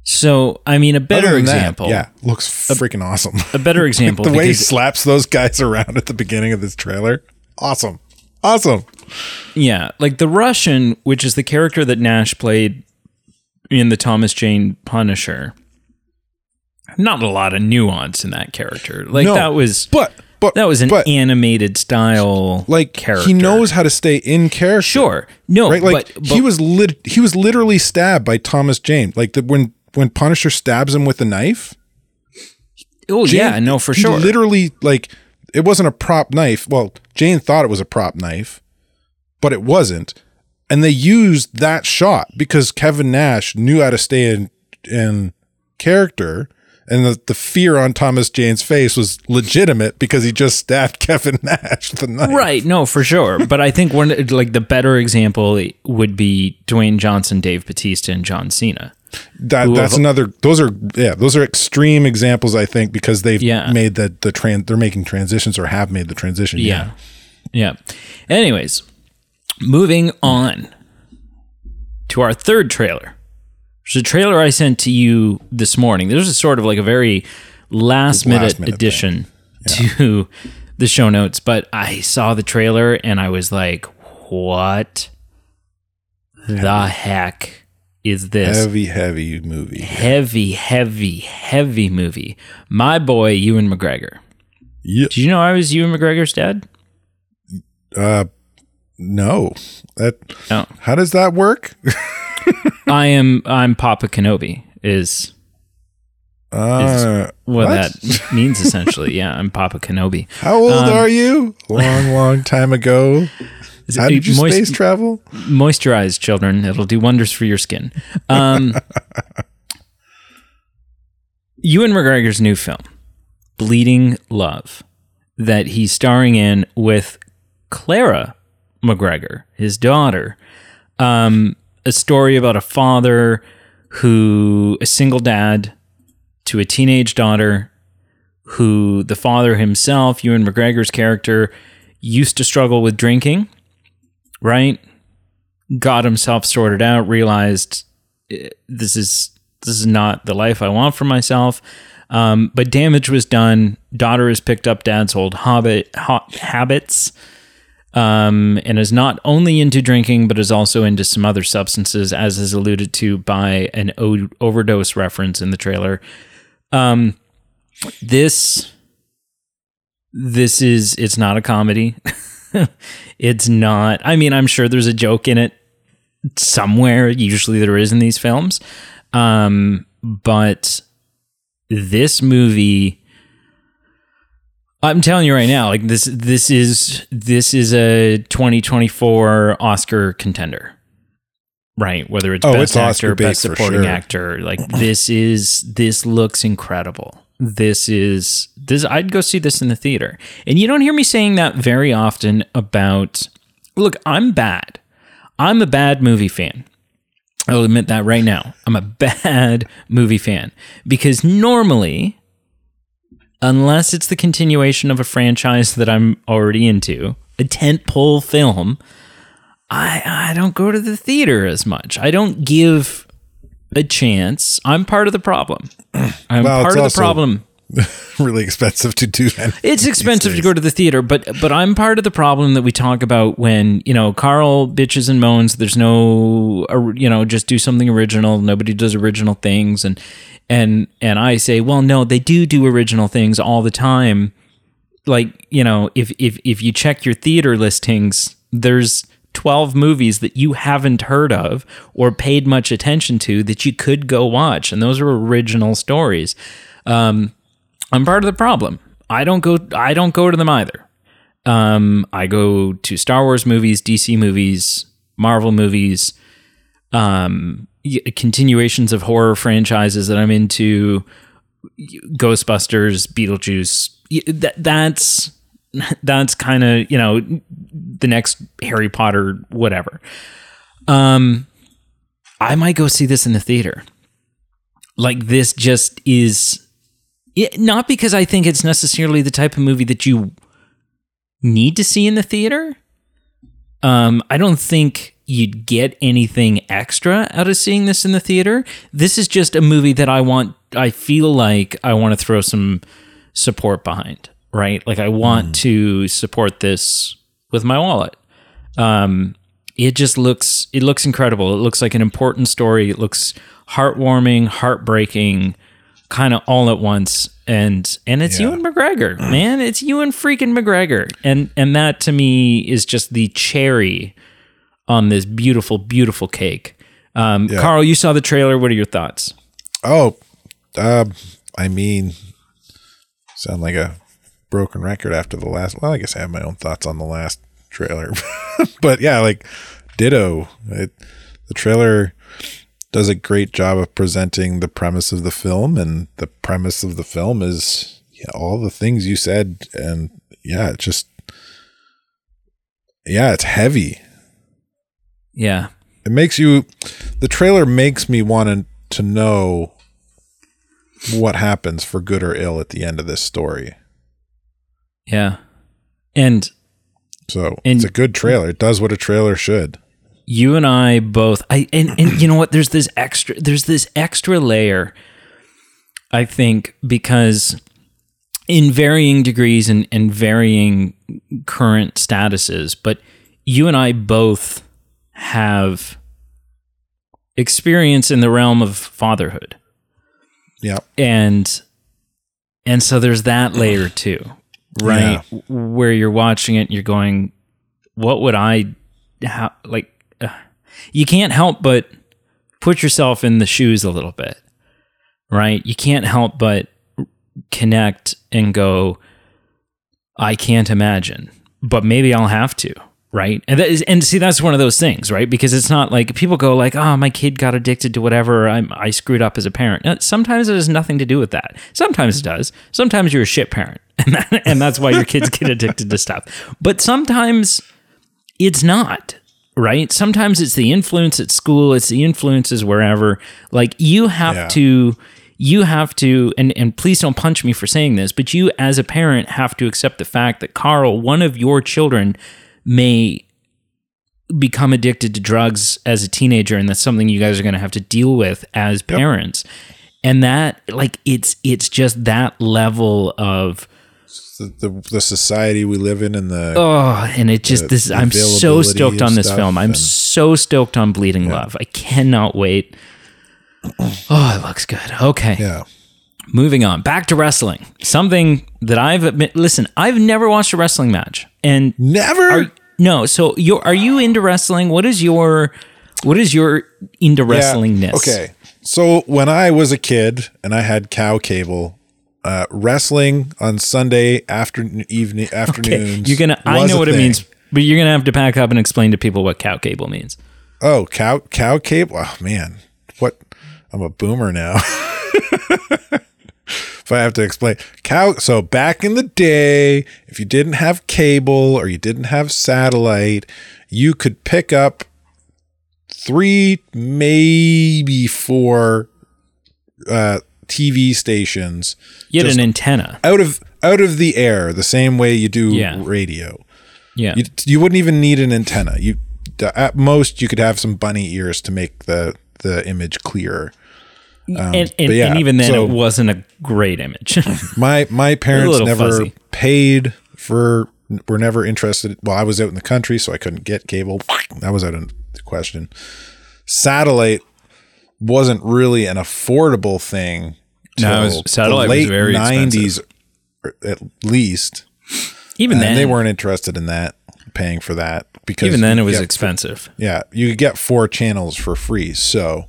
So I mean, a better than that, example. yeah, looks freaking awesome. A better example. the way he slaps those guys around at the beginning of this trailer, awesome, awesome. Yeah, like the Russian, which is the character that Nash played in the Thomas Jane Punisher. Not a lot of nuance in that character. Like No, that was But but that was an but, animated style like character. he knows how to stay in character. Sure. No, right? Like but, but he was lit. He was literally stabbed by Thomas Jane. Like the, when when Punisher stabs him with the knife. Oh yeah, no for sure. Literally, like it wasn't a prop knife. Well, Jane thought it was a prop knife, but it wasn't. And they used that shot because Kevin Nash knew how to stay in in character. And the, the fear on Thomas Jane's face was legitimate because he just stabbed Kevin Nash with a knife. Right, no, for sure. But I think one like the better example would be Dwayne Johnson, Dave Batista, and John Cena. That that's have- another. Those are yeah. Those are extreme examples. I think because they've Yeah. made the the trans. They're making transitions or have made the transition. Yeah. Yeah. Anyways, moving on to our third trailer. There's a trailer I sent to you this morning. There's a sort of like a very last Last-minute addition to the show notes, but I saw the trailer and I was like, what the heck is this? Heavy, heavy movie. heavy, heavy, heavy movie. My boy, Ewan McGregor. Yeah. Did you know I was Ewan McGregor's dad? Uh, no. That. No. How does that work? I am I'm Papa Kenobi is Uh, what, What? that means essentially. Yeah, I'm Papa Kenobi. how old Um, are you? Long, long time ago. How did you Moist- space travel? moisturize children. It'll do wonders for your skin. Um, Ewan McGregor's new film, Bleeding Love, that he's starring in with Clara McGregor, his daughter. Um, a story about a father who, a single dad to a teenage daughter, who the father himself, Ewan McGregor's character, used to struggle with drinking, right? Got himself sorted out, realized eh, this is this is not the life I want for myself. Um, but damage was done. Daughter has picked up dad's old hobbit ha- habits, um, and is not only into drinking, but is also into some other substances, as is alluded to by an o- overdose reference in the trailer. Um, this this is it's not a comedy. it's not. I mean, I'm sure there's a joke in it somewhere. Usually there is in these films. Um, but this movie I'm telling you right now, like this this is this is a 2024 Oscar contender. Right, whether it's Oh, best it's actor, best supporting sure. actor, like this is this looks incredible. This is this I'd go see this in the theater. And you don't hear me saying that very often about Look, I'm bad. I'm a bad movie fan. I'll admit that right now. I'm a bad movie fan because normally, unless it's the continuation of a franchise that I'm already into, a tentpole film, I I don't go to the theater as much. I don't give a chance. I'm part of the problem. I'm Well, part of the problem. really expensive to do that. It's expensive to go to the theater, but but I'm part of the problem that we talk about when you know Carl bitches and moans. There's no uh, you know just do something original. Nobody does original things, and and and I say, well, no, they do do original things all the time. Like you know, if if if you check your theater listings, there's 12 movies that you haven't heard of or paid much attention to that you could go watch, and those are original stories. Um, I'm part of the problem. I don't go. I don't go to them either. Um, I go to Star Wars movies, DC movies, Marvel movies, um, continuations of horror franchises that I'm into, Ghostbusters, Beetlejuice. That, that's that's kind of you know the next Harry Potter, whatever. Um, I might go see this in the theater. Like this just is it, not because I think it's necessarily the type of movie that you need to see in the theater. Um, I don't think you'd get anything extra out of seeing this in the theater. This is just a movie that I want I feel like I want to throw some support behind, right? Like I want to support this with my wallet. Um it just looks it looks incredible. It looks like an important story. It looks heartwarming, heartbreaking, kind of all at once. And and it's Yeah. Ewan McGregor, man. It's Ewan freaking McGregor. And and that to me is just the cherry on this beautiful, beautiful cake. Um, Carl, you saw the trailer. What are your thoughts? Oh, um, I mean, sound like a broken record after the last. Well, I guess I have my own thoughts on the last trailer, but yeah, like ditto. It, the trailer does a great job of presenting the premise of the film, and the premise of the film is yeah, all the things you said, and yeah, it just yeah, it's heavy. Yeah. It makes you. The trailer makes me want to know what happens for good or ill at the end of this story. Yeah. And So And- it's a good trailer. It does what a trailer should. you and I both I and, and you know what there's this extra there's this extra layer I think because in varying degrees and, and varying current statuses but you and I both have experience in the realm of fatherhood Yeah. and and so there's that layer too right. Where you're watching it you're going what would i how like uh, you can't help but put yourself in the shoes a little bit right? You can't help but connect and go i can't imagine but maybe i'll have to right? And that is and see that's one of those things right? Because it's not like people go like oh my kid got addicted to whatever I'm, i screwed up as a parent. Sometimes it has nothing to do with that. Sometimes it does. Sometimes you're a shit parent and, that, and that's why your kids get addicted to stuff. But sometimes it's not right? Sometimes it's the influence at school it's the influences wherever. Like you have Yeah. to you have to and and please don't punch me for saying this but you as a parent have to accept the fact that Carl one of your children may become addicted to drugs as a teenager and that's something you guys are going to have to deal with as parents and that like it's it's just that level of The, the, the society we live in and the Oh, and it just the this. I'm so stoked on this film. I'm so stoked on Bleeding Love. I cannot wait. Oh, it looks good. Okay, yeah. Moving on. Back to wrestling. Something that I've admit. Listen, I've never watched a wrestling match, and Never. are, no. So you are you into wrestling? What is your what is your into wrestlingness? Okay. So when I was a kid and I had cow cable, uh, wrestling on Sunday afternoon, evening, afternoons. You're gonna. I know what it means, but you're gonna have to pack up and explain to people what cow cable means. Oh, cow cow cable. Oh man, what? I'm a boomer now. if I have to explain cow, so back in the day, if you didn't have cable or you didn't have satellite, you could pick up three, maybe four uh, TV stations You had an antenna. out of out of the air, the same way you do Yeah. radio. Yeah. You, you wouldn't even need an antenna. You at most you could have some bunny ears to make the the image clearer. Um, and, and, yeah, and even then, so- it wasn't a great image. My my parents never fuzzy. paid for were never interested. Well, I was out in the country, so I couldn't get cable. That was out of the question. Satellite wasn't really an affordable thing. No, was- satellite was late very nineties, at least. even And then, they weren't interested in that, paying for that because even then it was expensive. yeah, you could get four channels for free. So,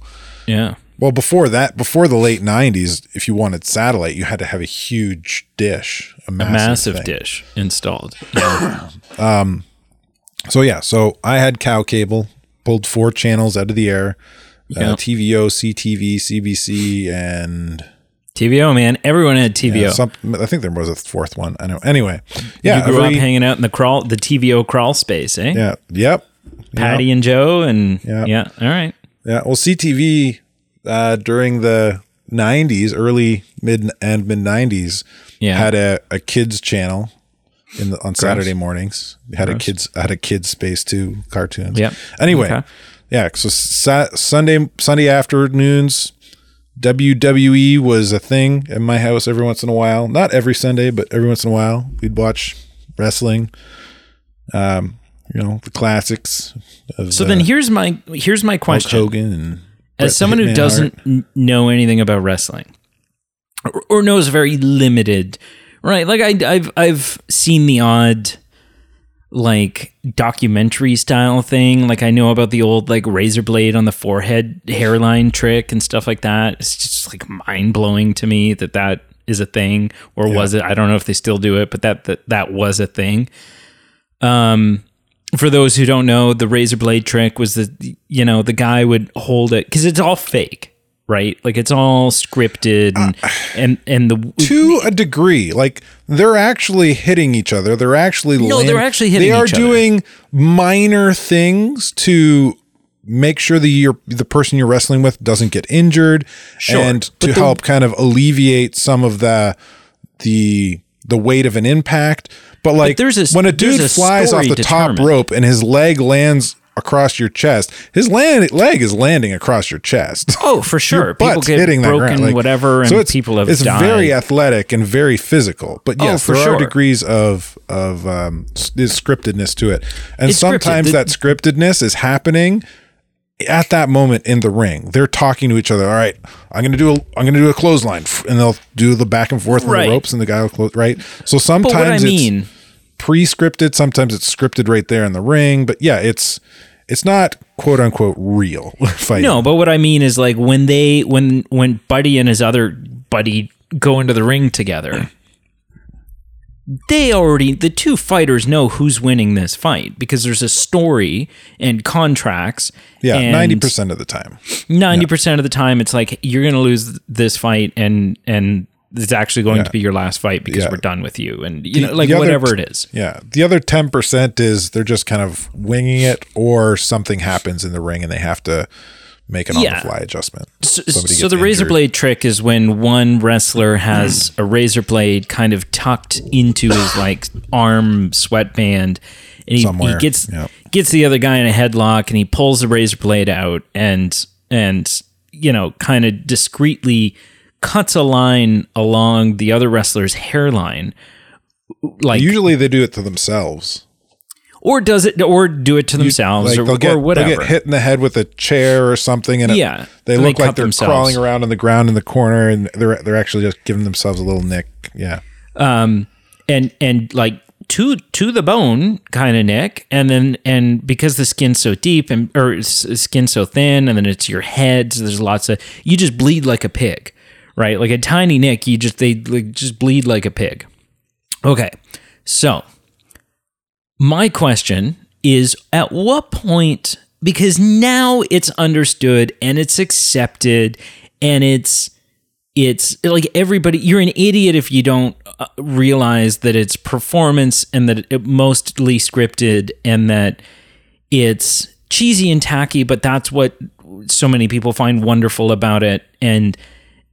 Yeah. Well, before that, before the late '90s, if you wanted satellite, you had to have a huge dish, a massive, Massive dish installed. Yeah. So yeah, so I had cow cable, pulled four channels out of the air, Yeah. uh, TVO, CTV, CBC, and TVO, man. Everyone had TVO. yeah, some, I think there was a fourth one. I know. Anyway, yeah, you grew every- up hanging out in the crawl, the TVO crawl space, eh? yeah, yep, Patty and Joe, and Yeah. yeah. All right. Yeah, well, CTV uh, during the '90s, early mid and mid '90s, Yeah. had a, a kids channel in the on Saturday mornings. Had a kids had a kids space too cartoons. Yeah. Anyway, Okay. yeah. So sa- Sunday Sunday afternoons, WWE was a thing in my house every once in a while. Not every Sunday, but every once in a while we'd watch wrestling. Um, you know the classics. Of, So then uh, here's my here's my Hulk question. Hogan and As someone who doesn't Hart. know anything about wrestling or, or knows very limited, right? Like I I've I've seen the odd like documentary style thing. Like I know about the old like razor blade on the forehead hairline trick and stuff like that. It's just like mind blowing to me that that is a thing or was it? I don't know if they still do it, but that that that was a thing. Um, for those who don't know, the razor blade trick was the you know the guy would hold it because it's all fake, right? Like it's all scripted and uh, and and the to a degree like they're actually hitting each other they're actually No, land- they're actually hitting they are each other. doing minor things to make sure that you're the person you're wrestling with doesn't get injured and to the- help kind of alleviate some of the the the weight of an impact but like there's a- when a dude a flies off the top rope and his leg lands across your chest his land, leg is landing across your chest. Oh for sure. People get hitting that broken ground, like- whatever and so it's, people have it's died. very athletic and very physical but Oh, yes for there sure. are degrees of of um scriptedness to it. And It's sometimes The- that scriptedness is happening at that moment in the ring they're talking to each other all right i'm gonna do a i'm gonna do a clothesline and they'll do the back and forth on Right. the ropes and the guy will close right so but sometimes what I it's mean, pre-scripted sometimes it's scripted right there in the ring but yeah it's it's not quote unquote real fighting no, but what I mean is like when they when when Buddy and his other buddy go into the ring together. They already the two fighters know who's winning this fight because there's a story and contracts. yeah and 90% of the time Ninety percent of the time, it's like you're going to lose this fight, and and it's actually going to be your last fight because Yeah. we're done with you, and you know, like the other whatever it is. Yeah. The other 10% is they're just kind of winging it or something happens in the ring and they have to make an Yeah. on the fly adjustment. So, so the razor blade trick is when one wrestler has hmm. a razor blade kind of tucked into his like arm sweatband, and he, he gets yeah. gets the other guy in a headlock, and he pulls the razor blade out, and and you know, kind of discreetly cuts a line along the other wrestler's hairline, like Usually they do it to themselves. Or does it or do it to themselves Like or, get, or whatever. they'll get hit in the head with a chair or something and it- Yeah, they and they look like they're themselves. crawling around on the ground in the corner and they're they're actually just giving themselves a little nick. Yeah. um and and like to to the bone kind of nick and then and because the skin's so deep and or skin so thin and then it's your head so there's lots of you just bleed like a pig right like a tiny nick you just they like just bleed like a pig okay so my question is at what point because now it's understood and it's accepted and it's it's like everybody you're an idiot if you don't uh, realize that it's performance and that it mostly scripted and that it's cheesy and tacky but that's what so many people find wonderful about it. And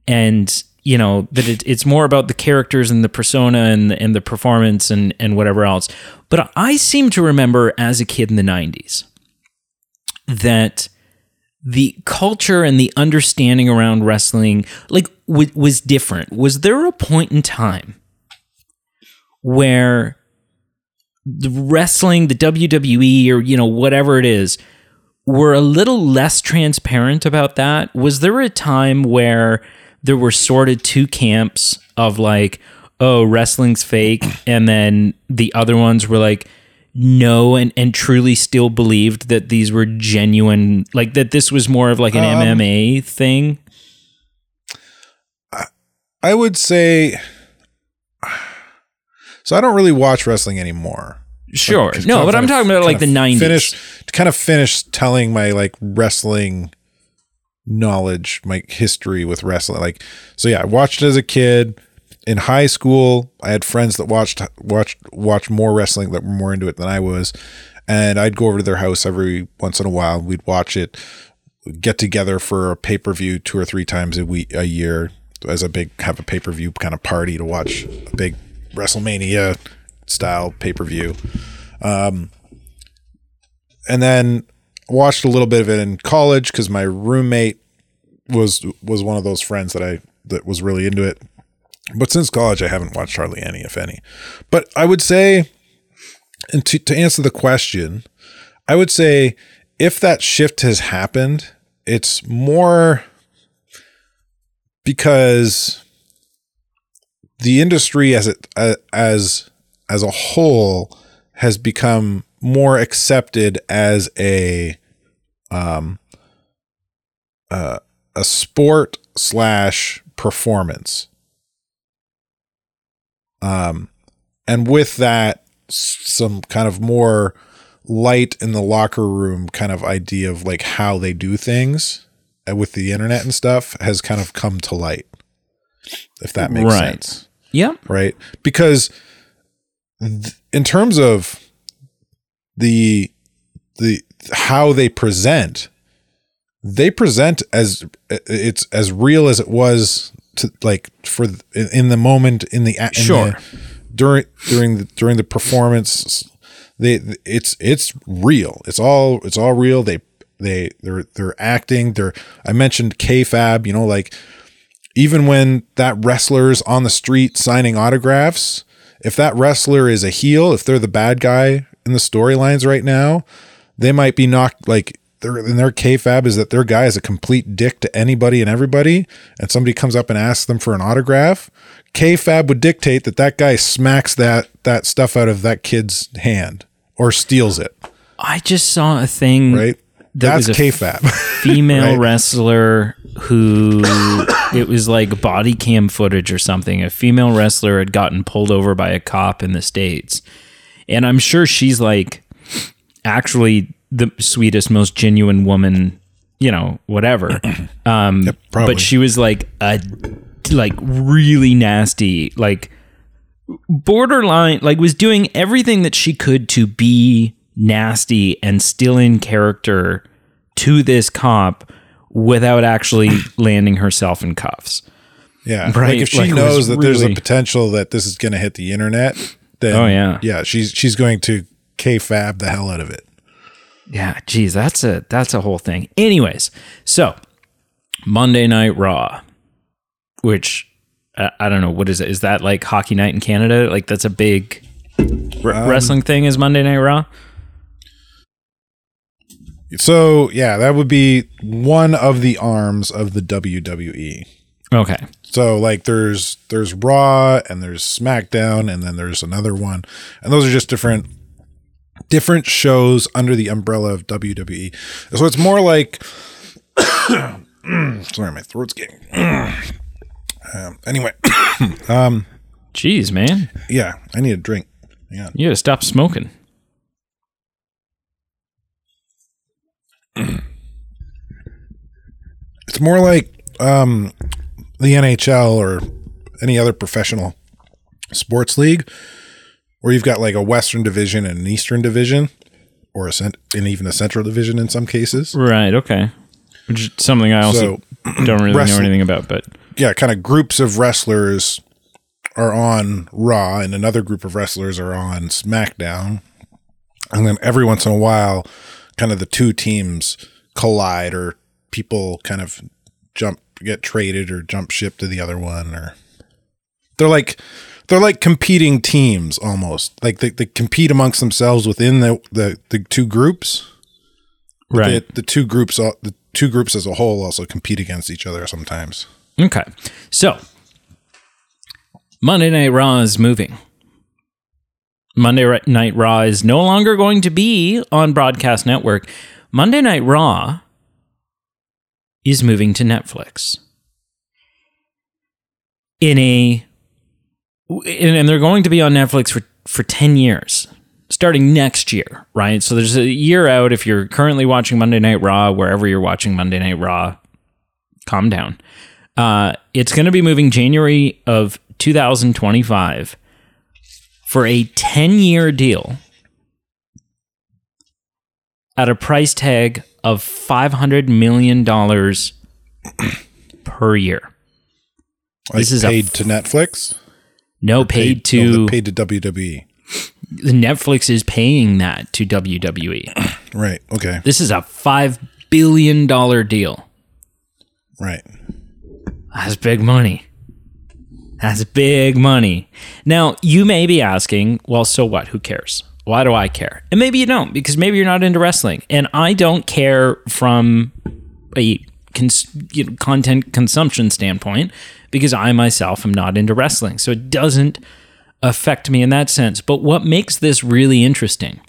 and you know that it, it's more about the characters and the persona and and the performance and and whatever else. But i seem to remember as a kid in the 90s that the culture and the understanding around wrestling like w- was different. Was there a point in time where the wrestling the WWE or you know whatever it is were a little less transparent about that? Was there a time where there were sort of two camps of like oh wrestling's fake and then the other ones were like no and and truly still believed that these were genuine like that this was more of like an Um, MMA thing? I would say so I don't really watch wrestling anymore. sure. Just no but I'm talking about like the 90s Finish to kind of finish telling my like wrestling knowledge, my history with wrestling. Like so yeah, I watched as a kid. In high school, I had friends that watched watched watched more wrestling that were more into it than I was. And I'd go over to their house every once in a while. We'd watch it, get together for a pay-per-view two or three times a week a year as a big have a pay-per-view kind of party to watch a big WrestleMania style pay per view. Um, and then watched a little bit of it in college because my roommate was was one of those friends that I that was really into it. But since college, I haven't watched hardly any, if any. But I would say, and to, to answer the question, I would say if that shift has happened, it's more because the industry as it uh, as as a whole has become more accepted as a um uh, a sport slash performance um and with that some kind of more light in the locker room kind of idea of like how they do things uh, with the internet and stuff has kind of come to light if that makes Right. sense Yep. right because th- in terms of the the how they present they present as it's as real as it was to like for in, the moment in the in Sure. the, during during the during the performance they it's it's real. It's all it's all real. They they they're they're acting. They're i mentioned kayfabe you know like even when that wrestler's on the street signing autographs, if that wrestler is a heel, if they're the bad guy in the storylines right now, they might be knocked like their in their kayfabe is that their guy is a complete dick to anybody and everybody, and somebody comes up and asks them for an autograph. Kayfabe would dictate that that guy smacks that that stuff out of that kid's hand or steals it, I just saw a thing. right? That That's was a kayfabe. female Right. wrestler who it was like body cam footage or something. A female wrestler had gotten pulled over by a cop in the states, and I'm sure she's like actually the sweetest, most genuine woman, you know, whatever. Um, but she was like a like really nasty, like borderline, like was doing everything that she could to be nasty and still in character to this cop without actually landing herself in cuffs. Yeah. Right, Like if she like, knows that there's a potential that this is going to hit the internet, then Oh, yeah. yeah, she's she's going to kayfabe the hell out of it. Yeah, geez, that's a that's a whole thing. Anyways, so Monday Night Raw, which uh, I don't know what is it? Is that like Hockey Night in Canada? Like that's a big r- Um, wrestling thing. Is Monday Night Raw? So yeah, that would be one of the arms of the WWE. Okay, So like there's there's Raw and there's SmackDown and then there's another one, and those are just different different shows under the umbrella of WWE. So it's more like sorry, my throat's getting. um, anyway, um, jeez, man, yeah, I need a drink. Yeah. you gotta stop smoking. It's more like um, the NHL or any other professional sports league where you've got like a Western division and an Eastern division or a cent- and even a Central division in some cases. Right. Okay. Which is something I also So, don't really know anything about, but Yeah, kind of groups of wrestlers are on Raw and another group of wrestlers are on SmackDown. And then every once in a while, kind of the two teams collide or people kind of jump get traded or jump ship to the other one or they're like they're like competing teams almost. Like they, they compete amongst themselves within the, the, the two groups. right. The, the two groups the two groups as a whole also compete against each other sometimes. Okay. So Monday Night Raw is moving. Monday Night Raw is no longer going to be on Broadcast Network. Monday Night Raw is moving to Netflix. In a and and they're going to be on Netflix for for 10 years starting next year, right? So there's a year out if you're currently watching Monday Night Raw wherever you're watching Monday Night Raw. Calm down. Uh, it's going to be moving January of 2025 for a 10 year deal at a price tag of $500 million per year. Like This is paid to Netflix. No, paid no, to they're paid to WWE. Netflix is paying that to WWE. Right. Okay. This is a $5 billion deal. Right. That's big money. That's big money. Now, you may be asking, well, so what? Who cares? Why do I care? And maybe you don't, because maybe you're not into wrestling. And I don't care from a cons- you know, content consumption standpoint, because I myself am not into wrestling. So it doesn't affect me in that sense. But what makes this really interesting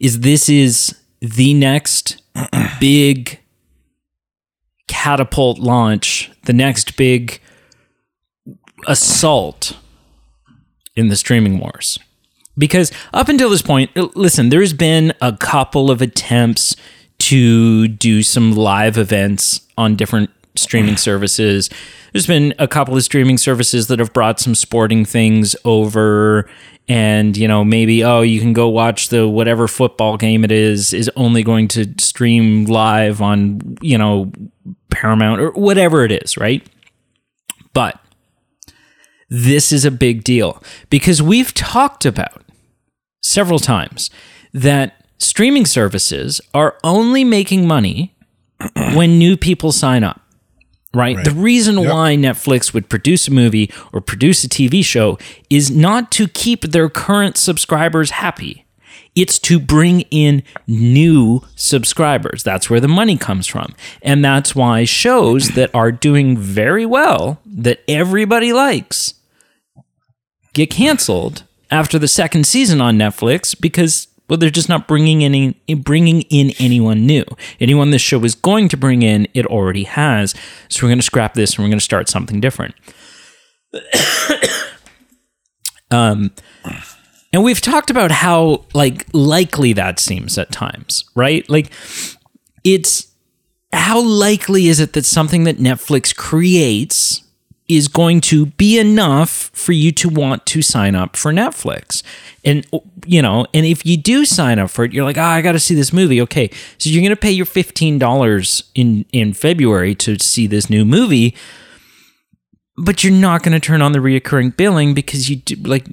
is this is the next big catapult launch, the next big assault in the streaming wars. Because up until this point, listen, there's been a couple of attempts to do some live events on different streaming services. There's been a couple of streaming services that have brought some sporting things over and you know maybe oh you can go watch the whatever football game it is is only going to stream live on you know Paramount or whatever it is, right? But this is a big deal because we've talked about several times that streaming services are only making money when new people sign up. Right? Right. The reason Yep. why Netflix would produce a movie or produce a TV show is not to keep their current subscribers happy. It's to bring in new subscribers. That's where the money comes from. And that's why shows that are doing very well, that everybody likes, get canceled after the second season on Netflix because well they're just not bringing any bringing in anyone new. Anyone this show is going to bring in, it already has. So we're going to scrap this and we're going to start something different. um and we've talked about how like likely that seems at times, right? Like it's how likely is it that something that Netflix creates is going to be enough for you to want to sign up for Netflix. And you know, and if you do sign up for it, you're like, "Oh, I got to see this movie." Okay. So you're going to pay your $15 in in February to see this new movie, but you're not going to turn on the reoccurring billing because you do, like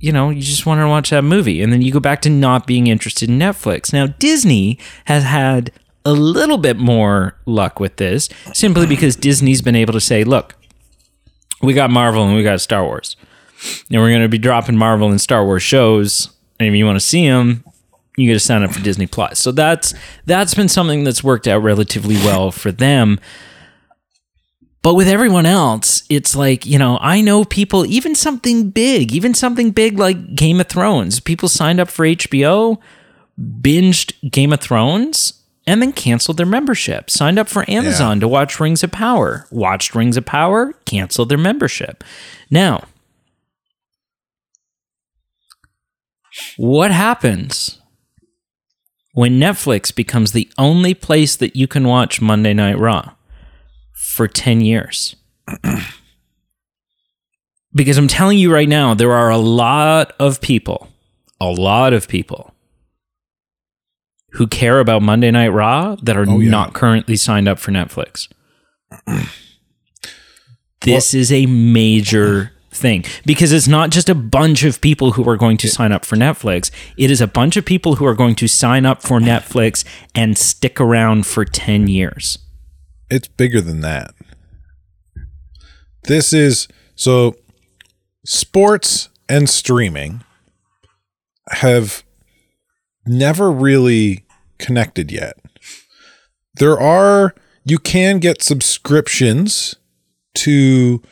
you know, you just want to watch that movie. And then you go back to not being interested in Netflix. Now, Disney has had a little bit more luck with this simply because Disney's been able to say, look, we got Marvel and we got Star Wars. And we're going to be dropping Marvel and Star Wars shows. And if you want to see them, you got to sign up for Disney Plus. So that's that's been something that's worked out relatively well for them. But with everyone else, it's like, you know, I know people, even something big, even something big like Game of Thrones, people signed up for HBO, binged Game of Thrones, and then canceled their membership. Signed up for Amazon to watch Rings of Power, watched Rings of Power, canceled their membership. Now, what happens when Netflix becomes the only place that you can watch Monday Night Raw? for 10 years. because I'm telling you right now, there are a lot of people, a lot of people who care about Monday Night Raw that are Oh, yeah. not currently signed up for Netflix. this is a major thing because it's not just a bunch of people who are going to sign up for Netflix. It is a bunch of people who are going to sign up for Netflix and stick around for 10 years. It's bigger than that. This is so sports and streaming have never really connected yet. There are you can get subscriptions to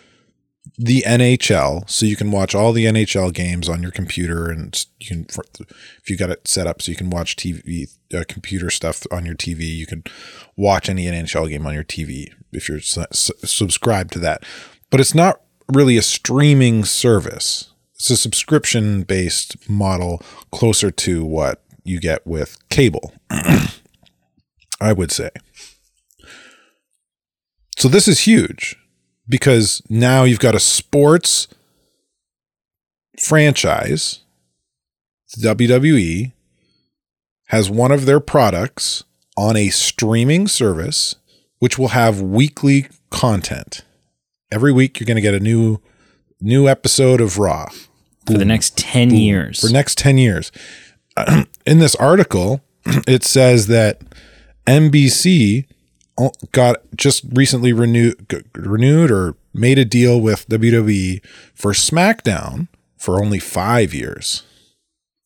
the NHL, so you can watch all the NHL games on your computer, and you can, if you got it set up, so you can watch TV, uh, computer stuff on your TV. You can watch any NHL game on your TV if you're su- su- subscribed to that. But it's not really a streaming service. It's a subscription based model, closer to what you get with cable. I would say. So this is huge because now you've got a sports franchise, WWE, has one of their products on a streaming service, which will have weekly content. Every week, you're going to get a new new episode of Raw. for the next 10 years. for next 10 years. In this article, it says that NBC got just recently renewed renewed or made a deal with WWE for SmackDown for only 5 years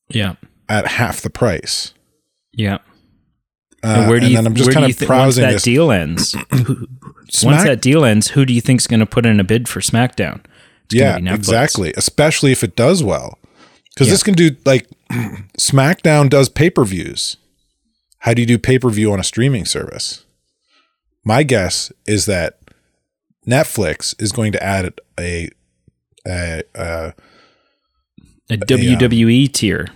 yeah. at half the price. Yeah. Uh, And where do you, then I'm just kind of thi- once that this. deal ends? who- once that deal ends, who do you think's going to put in a bid for SmackDown? Yeah, exactly. Especially if it does well, because this can do like SmackDown does pay per views. How do you do pay per view on a streaming service? My guess is that Netflix is going to add a a, a, A WWE um, tier.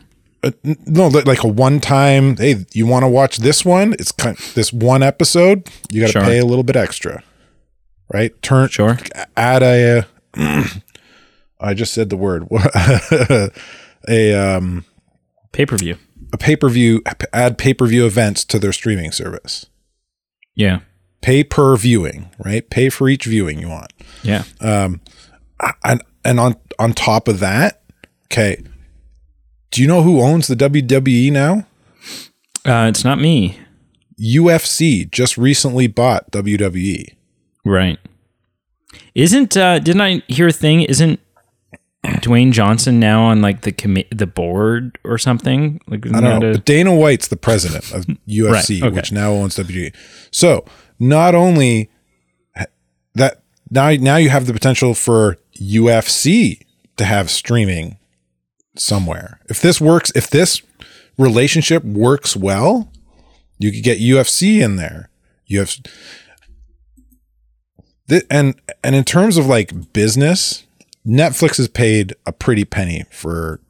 a no like a one time. Hey, you want to watch this one? It's kind this one episode. You got to Sure. pay a little bit extra, right? Turn Sure. add a. I just said the word. a um Pay per view. a pay per view add pay per view events to their streaming service. Yeah. Pay per viewing, right? Pay for each viewing you want. Yeah. Um, And and on on top of that, okay. Do you know who owns the WWE now? Uh, it's not me. UFC just recently bought. WWE. Right. Isn't uh didn't I hear a thing? Isn't Dwayne Johnson now on like the commi- the board or something? Like I don't know. a- But Dana White's the president of UFC, okay. which now owns WWE. So not only that now now you have the potential for UFC to have streaming somewhere. If this works, if this relationship works well, you could get UFC in there. You have and and in terms of like business, Netflix has paid a pretty penny for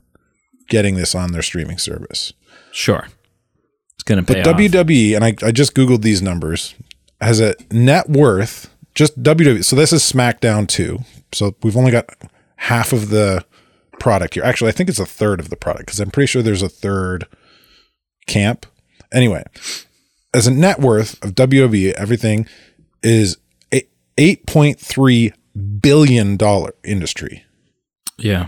getting this on their streaming service. sure. It's gonna pay But off. WWE, and I, I just Googled these numbers, has a net worth, just WWE. So this is SmackDown 2. So we've only got half of the product here. Actually, I think it's a third of the product because I'm pretty sure there's a third camp. Anyway, as a net worth of WWE, everything is a $8.3 billion dollar industry yeah.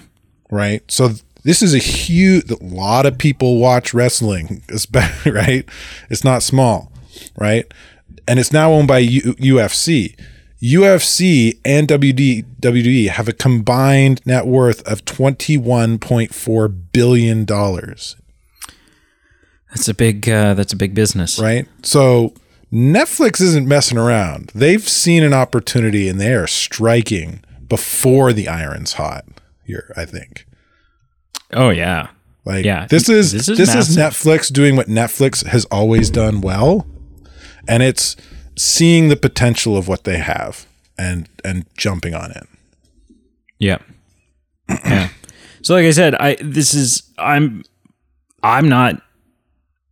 right? So this is a huge. A lot of people watch wrestling, right? It's not small, right? And it's now owned by U- UFC. UFC and WD, WWE have a combined net worth of twenty-one point four billion dollars, That's a big uh that's a big business. right? So Netflix isn't messing around. They've seen an opportunity and they are striking before the iron's hot. Here, I think. Oh yeah. Like Yeah, this is this this is is. Netflix doing what Netflix has always done well, and it's seeing the potential of what they have and and jumping on it. Yeah. yeah. So like I said, I this is I'm I'm not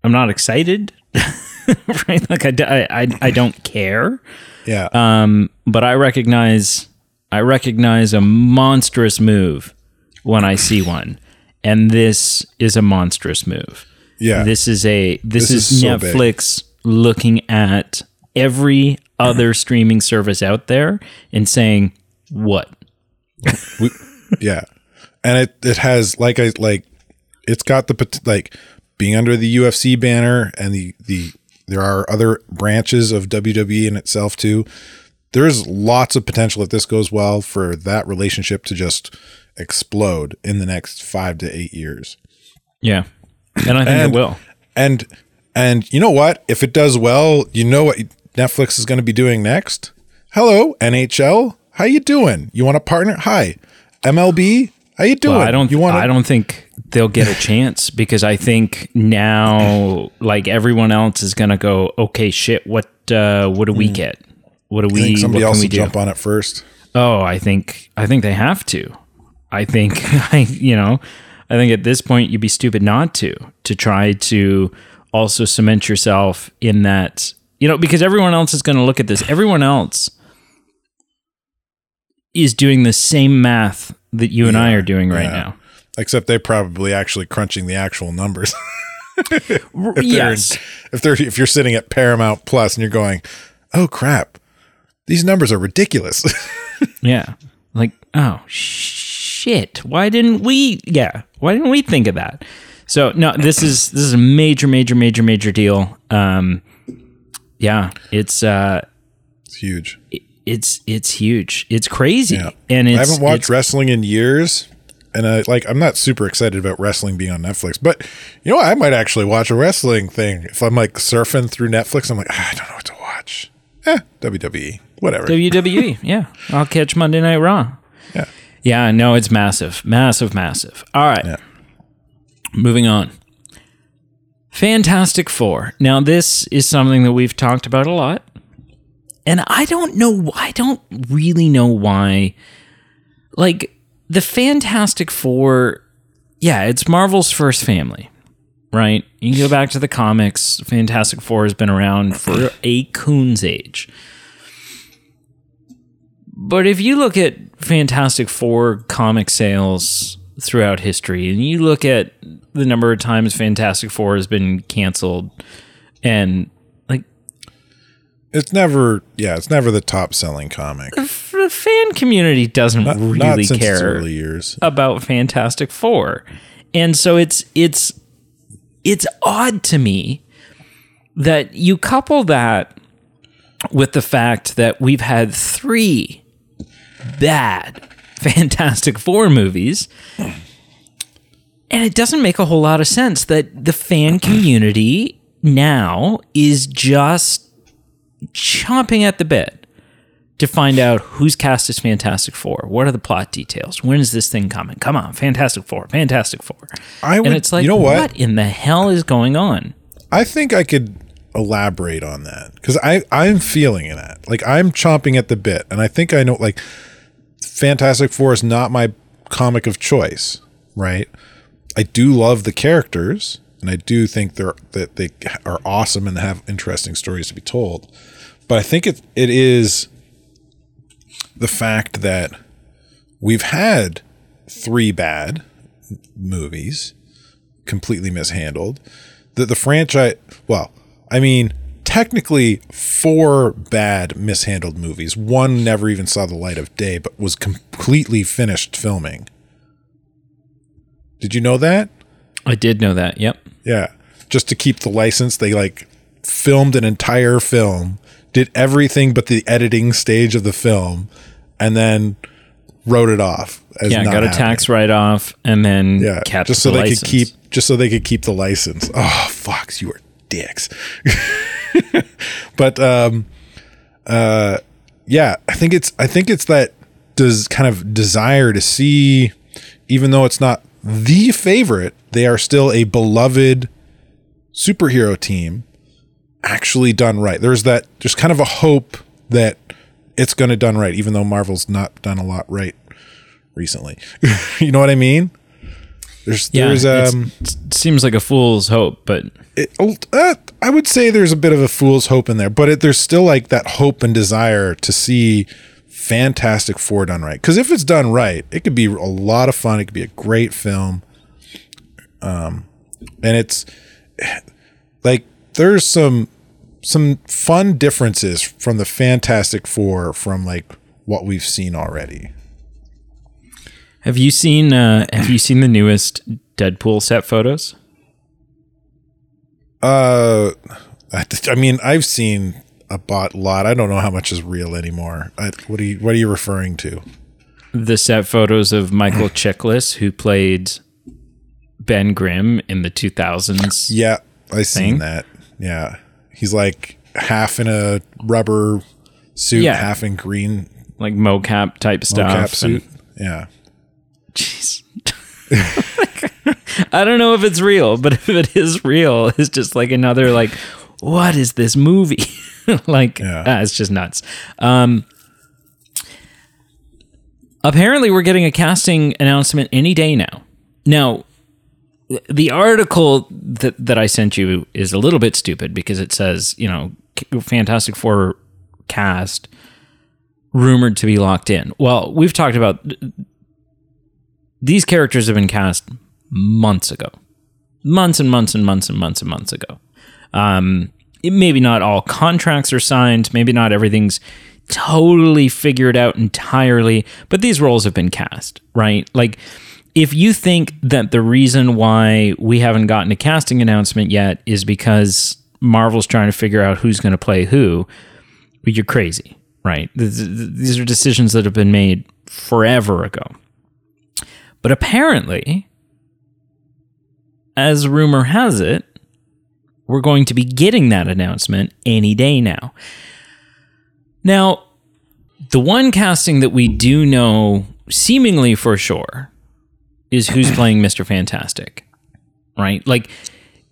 I'm not excited. right? Like I, I, I- don't care. Yeah, Um but I recognize I recognize a monstrous move when I see one. And this is a monstrous move. yeah, This is a this, This is, is so big. Netflix looking at every other streaming service out there and saying, "What? We- yeah, and it it has like I like it's got the like being under the UFC banner and the the there are other branches of WWE in itself too. There's lots of potential if this goes well for that relationship to just explode in the next five to eight years. Yeah. And I think And- it will. And and you know what? If it does well, you know what Netflix is going to be doing next? Hello, NHL. How you doing? You want a partner? Hi. MLB. How are you doing? Well, I don't. You want I don't think they'll get a chance because I think now, like everyone else, is gonna go. Okay, shit. What? Uh, what do we get? What do we? think What somebody can else we jump on it first. Oh, I think. I think they have to. I think. I. You know. I think at this point you'd be stupid not to to try to also cement yourself in that. You know, because everyone else is going to look at this. Everyone else is doing the same math that you and I are doing right yeah. now. Except they're probably actually crunching the actual numbers. if in- yes. if they're if you're sitting at Paramount Plus and you're going, "Oh crap. These numbers are ridiculous." Yeah. Like, oh shit. why didn't we? Yeah, why didn't we think of that? So no, this is this is a major, major, major, major deal. Um, yeah, it's uh, It's huge. It's it's huge. It's crazy, Yeah. and it's I haven't watched wrestling in years. And I like I'm not super excited about wrestling being on Netflix, but you know what? I might actually watch a wrestling thing. If I'm like surfing through Netflix, I'm like, ah, I don't know what to watch. Eh, WWE. Whatever. WWE. yeah, I'll catch Monday Night Raw. yeah. Yeah, no, it's massive, massive, massive. All right, Yeah. moving on. Fantastic Four. Now, this is something that we've talked about a lot, and I don't know. I don't really know why. Like the Fantastic Four, yeah, it's Marvel's first family, right? You can go back to the comics. Fantastic Four has been around for a coon's age. But if you look at Fantastic Four comic sales throughout history, and you look at the number of times Fantastic Four has been canceled, and It's never yeah, it's never the top selling comic. the fan community doesn't Not really since care about Fantastic Four. And so it's it's it's odd to me that you couple that with the fact that we've had three bad Fantastic Four movies. And it doesn't make a whole lot of sense that the fan community now is just chomping at the bit to find out who's cast as Fantastic Four. What are the plot details? When is this thing coming? Come on, Fantastic Four, Fantastic Four. I would, and it's like, you know what? what in the hell is going on? I think I could elaborate on that because I I'm feeling that like I'm chomping at the bit, and I think I know like Fantastic Four is not my comic of choice, right? I do love the characters, and I do think they're that they are awesome and have interesting stories to be told, but I think it it is the fact that we've had three bad movies completely mishandled. The the franchise, well, I mean, technically four bad mishandled movies. One never even saw the light of day, but was completely finished filming. Did you know that? I did know that. Yep. Yeah. Just to keep the license, they like filmed an entire film, did everything but the editing stage of the film, and then wrote it off. As Yeah, got a happening. tax write off and then Yeah, kept just so the they license. could keep, just so they could keep the license. Oh, Fox, you are dicks. but um, uh, yeah, I think it's, I think it's that does kind of desire to see, even though it's not the favorite, they are still a beloved superhero team, actually done right. There's that, there's kind of a hope that it's going to done right, even though Marvel's not done a lot right recently. you know what I mean? There's Yeah, there's um it seems like a fool's hope, but it, uh, I would say there's a bit of a fool's hope in there, but it, there's still like that hope and desire to see Fantastic Four done right. Because if it's done right, it could be a lot of fun. It could be a great film. Um, and it's like there's some some fun differences from the Fantastic Four from like what we've seen already. have you seen uh, have you seen the newest Deadpool set photos? Uh, I, mean, I've seen a bot lot. I don't know how much is real anymore. I, what are you What are you referring to? The set photos of Michael Chiklis, who played Ben Grimm in the 2000s. Yeah, I seen Thing? that. Yeah, he's like half in a rubber suit, Yeah. half in green Like mocap type stuff. cap and- suit. Yeah, Jeez. I don't know if it's real, but if it is real, it's just like another like, what is this movie? like, Yeah. ah, it's just nuts. Um, apparently, we're getting a casting announcement any day now. Now, the article that that I sent you is a little bit stupid because it says, you know, Fantastic Four cast rumored to be locked in. Well, we've talked about these characters have been cast months ago, months and months and months and months and months ago. Um, it- maybe not all contracts are signed, maybe not everything's totally figured out entirely, but these roles have been cast, right? Like, if you think that the reason why we haven't gotten a casting announcement yet is because Marvel's trying to figure out who's going to play who, you're crazy, right? These are decisions that have been made forever ago. But apparently, as rumor has it, we're going to be getting that announcement any day now. Now, the one casting that we do know seemingly for sure is who's playing Mr. Fantastic, right? Like,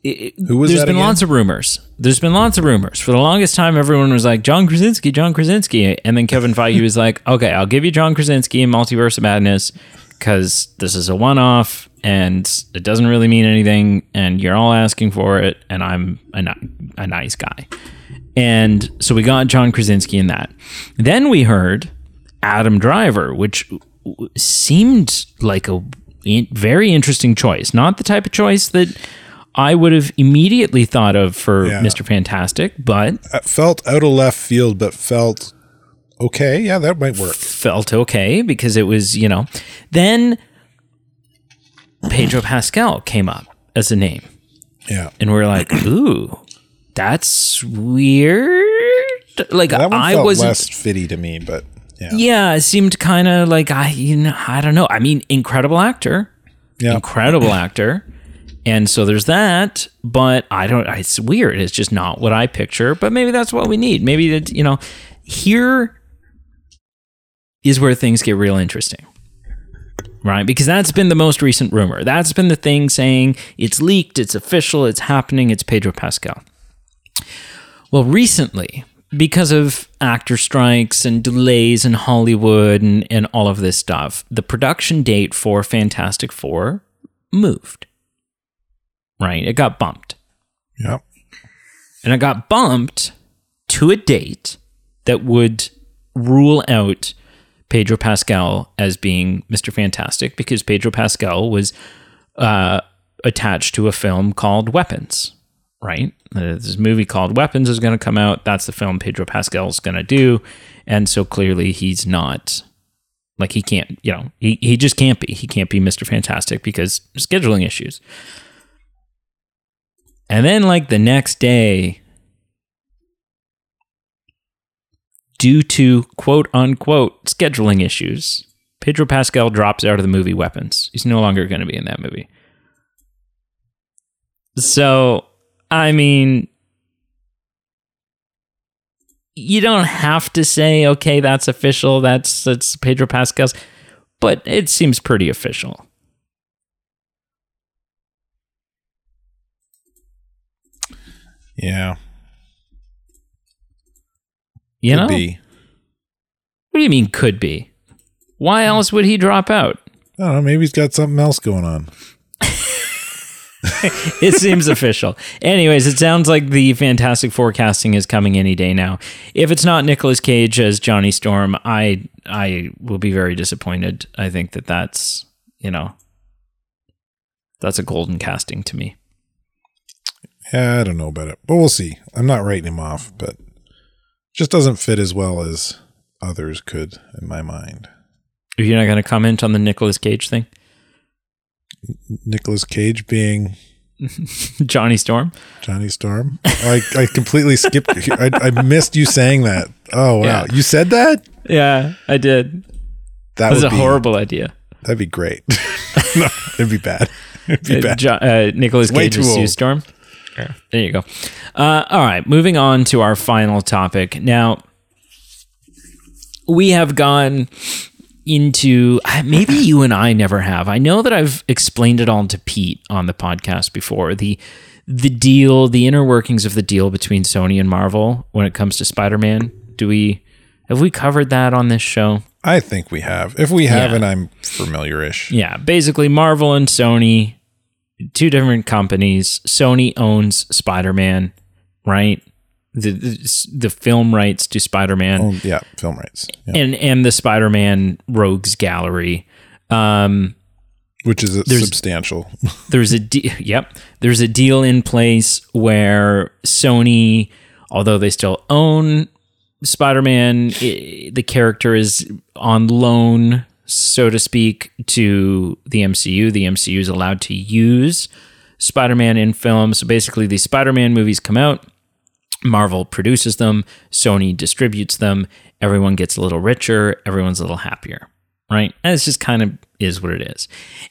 it, Who was there's been again? lots of rumors. There's been lots of rumors. For the longest time, everyone was like, John Krasinski, John Krasinski. And then Kevin Feige was like, okay, I'll give you John Krasinski in Multiverse of Madness because this is a one off and it doesn't really mean anything. And you're all asking for it. And I'm a, ni- a nice guy. And so we got John Krasinski in that. Then we heard Adam Driver, which seemed like a very interesting choice. Not the type of choice that I would have immediately thought of for Yeah. Mr. Fantastic, but It felt out of left field, but felt okay. Yeah, that might work. felt okay because it was, you know. Then Pedro Pascal came up as a name. Yeah. And we are like, ooh, that's weird. Like That I wasn't less fitty to me, but yeah. Yeah, it seemed kind of like I, you know, I don't know. I mean, incredible actor, Yeah. incredible actor, and so there's that. But I don't. It's weird. It's just not what I picture. But maybe that's what we need. Maybe that you know, here is where things get real interesting. Right, because that's been the most recent rumor. That's been the thing saying it's leaked, it's official, it's happening, it's Pedro Pascal. Well, recently, because of actor strikes and delays in Hollywood and, and all of this stuff, the production date for Fantastic Four moved. Right? It got bumped. Yep. And it got bumped to a date that would rule out Pedro Pascal as being Mr. Fantastic because Pedro Pascal was uh, attached to a film called Weapons, right? Uh, This movie called Weapons is going to come out. That's the film Pedro Pascal is going to do. And so clearly he's not, like, he can't, you know, he, he just can't be. He can't be Mr. Fantastic because scheduling issues. And then, like, the next day, due to quote unquote scheduling issues, Pedro Pascal drops out of the movie Weapons. He's no longer going to be in that movie. So, I mean, you don't have to say, okay, that's official. That's that's Pedro Pascal's, but it seems pretty official. Yeah. You know, be. what do you mean could be? Why else would he drop out? I don't know. Maybe he's got something else going on. it seems official. Anyways, it sounds like the Fantastic Four casting is coming any day now. If it's not Nicolas Cage as Johnny Storm, I I will be very disappointed. I think that that's you know that's a golden casting to me. Yeah, I don't know about it, but we'll see. I'm not writing him off, but just doesn't fit as well as others could in my mind. Are you not going to comment on the Nicolas Cage thing, Nicolas Cage being Johnny Storm? Johnny Storm. I, I completely skipped. I, I missed you saying that. Oh wow, Yeah. you said that? Yeah, I did. That That was a be horrible idea. That'd be great. no, it'd be bad. It'd be Uh, bad. Jo- uh, Nicholas Way Cage too as Sue old. Storm. There you go. Uh, all right, moving on to our final topic. Now, we have gone into maybe you and I never have. I know that I've explained it all to Pete on the podcast before. The the deal, the inner workings of the deal between Sony and Marvel when it comes to Spider-Man. Do we have we covered that on this show? I think we have. If we haven't, I'm familiar-ish. Yeah, basically Marvel and Sony, two different companies. Sony owns Spider-Man, right? The the, the film rights to Spider-Man Oh yeah, film rights. Yeah. and and the Spider-Man Rogues Gallery. Um, Which is substantial. there's a de- yep, there's a deal in place where Sony, although they still own Spider-Man, the character is on loan, so to speak, to the MCU. The MCU is allowed to use Spider-Man in films. So basically, the Spider-Man movies come out. Marvel produces them, Sony distributes them, everyone gets a little richer, everyone's a little happier, right? And it's just kind of is what it is.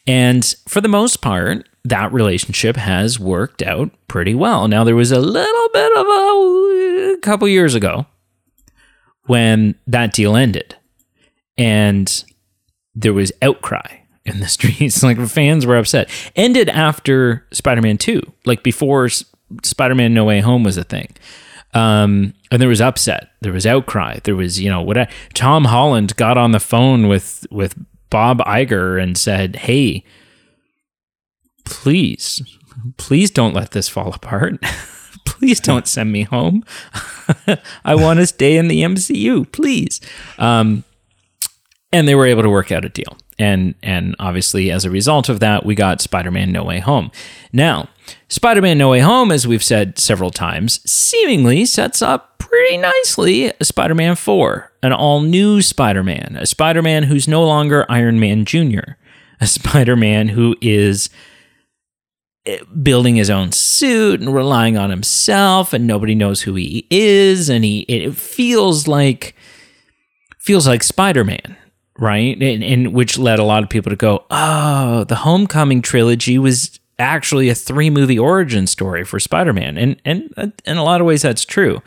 And for the most part, that relationship has worked out pretty well. Now there was a little bit of a, a couple years ago when that deal ended and there was outcry in the streets like fans were upset ended after spider-man 2 like before spider-man no way home was a thing. Um, and there was upset. There was outcry. There was you know what I, tom holland got on the phone with with bob Iger and said hey please please don't let this fall apart. Please don't send me home. I want to stay in the mcu please. Um, and they were able to work out a deal and and obviously as a result of that we got spider-man no way home. Now spider-man no way home as we've said several times seemingly sets up pretty nicely a spider-man 4 an all-new spider-man a spider-man who's no longer iron man jr a spider-man who is eh, building his own suit and relying on himself and nobody knows who he is and he it feels like feels like spider-man right? And, and which led a lot of people to go, oh, the Homecoming trilogy was actually a three movie origin story for Spider-Man, and and uh, in a lot of ways that's true.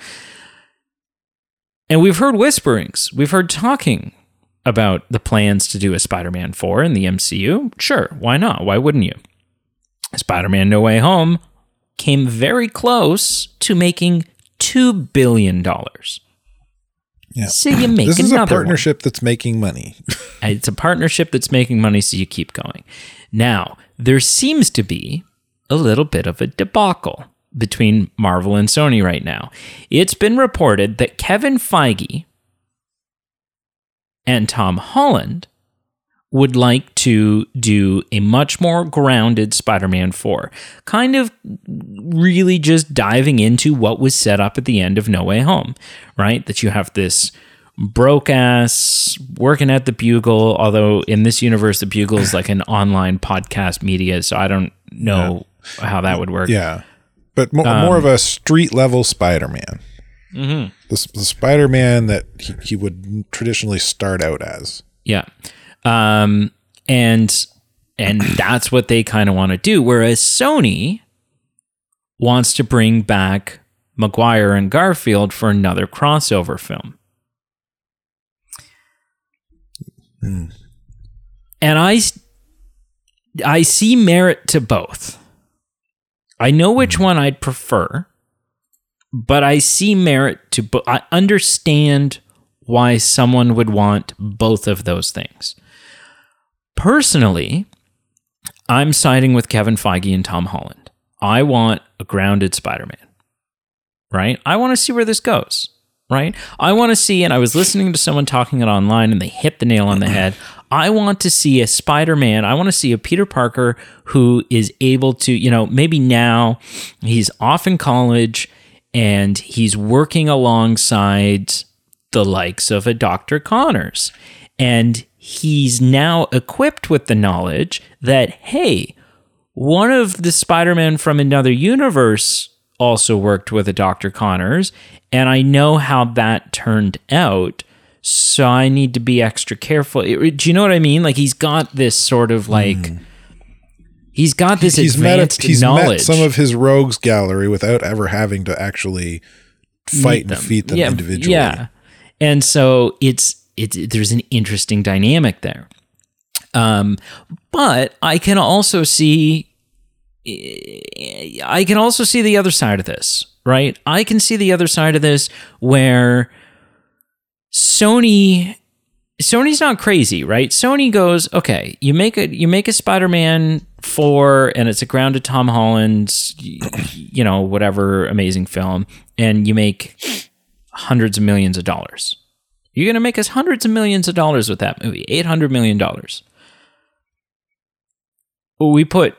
And we've heard whisperings, we've heard talking about the plans to do a Spider-Man four in the MCU. Sure, why not? Why wouldn't you? Spider-Man No Way Home came very close to making two billion dollars. Yeah. So you make This is a another one. partnership that's making money. It's a partnership that's making money, so you keep going. Now, there seems to be a little bit of a debacle between Marvel and Sony right now. It's been reported that Kevin Feige and Tom Holland would like to do a much more grounded Spider Man 4, kind of really just diving into what was set up at the end of No Way Home, right? That you have this broke ass working at the Bugle, although in this universe, the Bugle is like an online podcast media, so I don't know how that would work. yeah. But mo- Um, more of a street level Spider Man. Mm-hmm. The, the Spider Man that he, he would traditionally start out as. Yeah. Um and and that's what they kind of want to do whereas Sony wants to bring back Maguire and Garfield for another crossover film. And I I see merit to both. I know which one I'd prefer, but I see merit to bo- I understand why someone would want both of those things. Personally, I'm siding with Kevin Feige and Tom Holland. I want a grounded Spider-Man. Right? I want to see where this goes. Right? I want to see, and I was listening to someone talking it online and they hit the nail on the head. I want to see a Spider Man. I want to see a Peter Parker who is able to, you know, maybe now he's off in college and he's working alongside the likes of a Dr. Connors. And he's now equipped with the knowledge that, hey, one of the Spider-Man from another universe also worked with a Dr. Connors, and I know how that turned out. So I need to be extra careful. Do you know what I mean? Like he's got this sort of like hmm. he's got this he's met, advanced a, he's knowledge. met some of his rogues gallery without ever having to actually fight and defeat them yeah, individually. Yeah, and so it's it's there's an interesting dynamic there. Um, but I can also see I can also see the other side of this, right? I can see the other side of this where Sony Sony's not crazy, right? Sony goes, okay, you make a you make a Spider-Man 4 and it's a grounded Tom Holland's you know, whatever amazing film and you make hundreds of millions of dollars. You're going to make us hundreds of millions of dollars with that movie, 800 million dollars. We put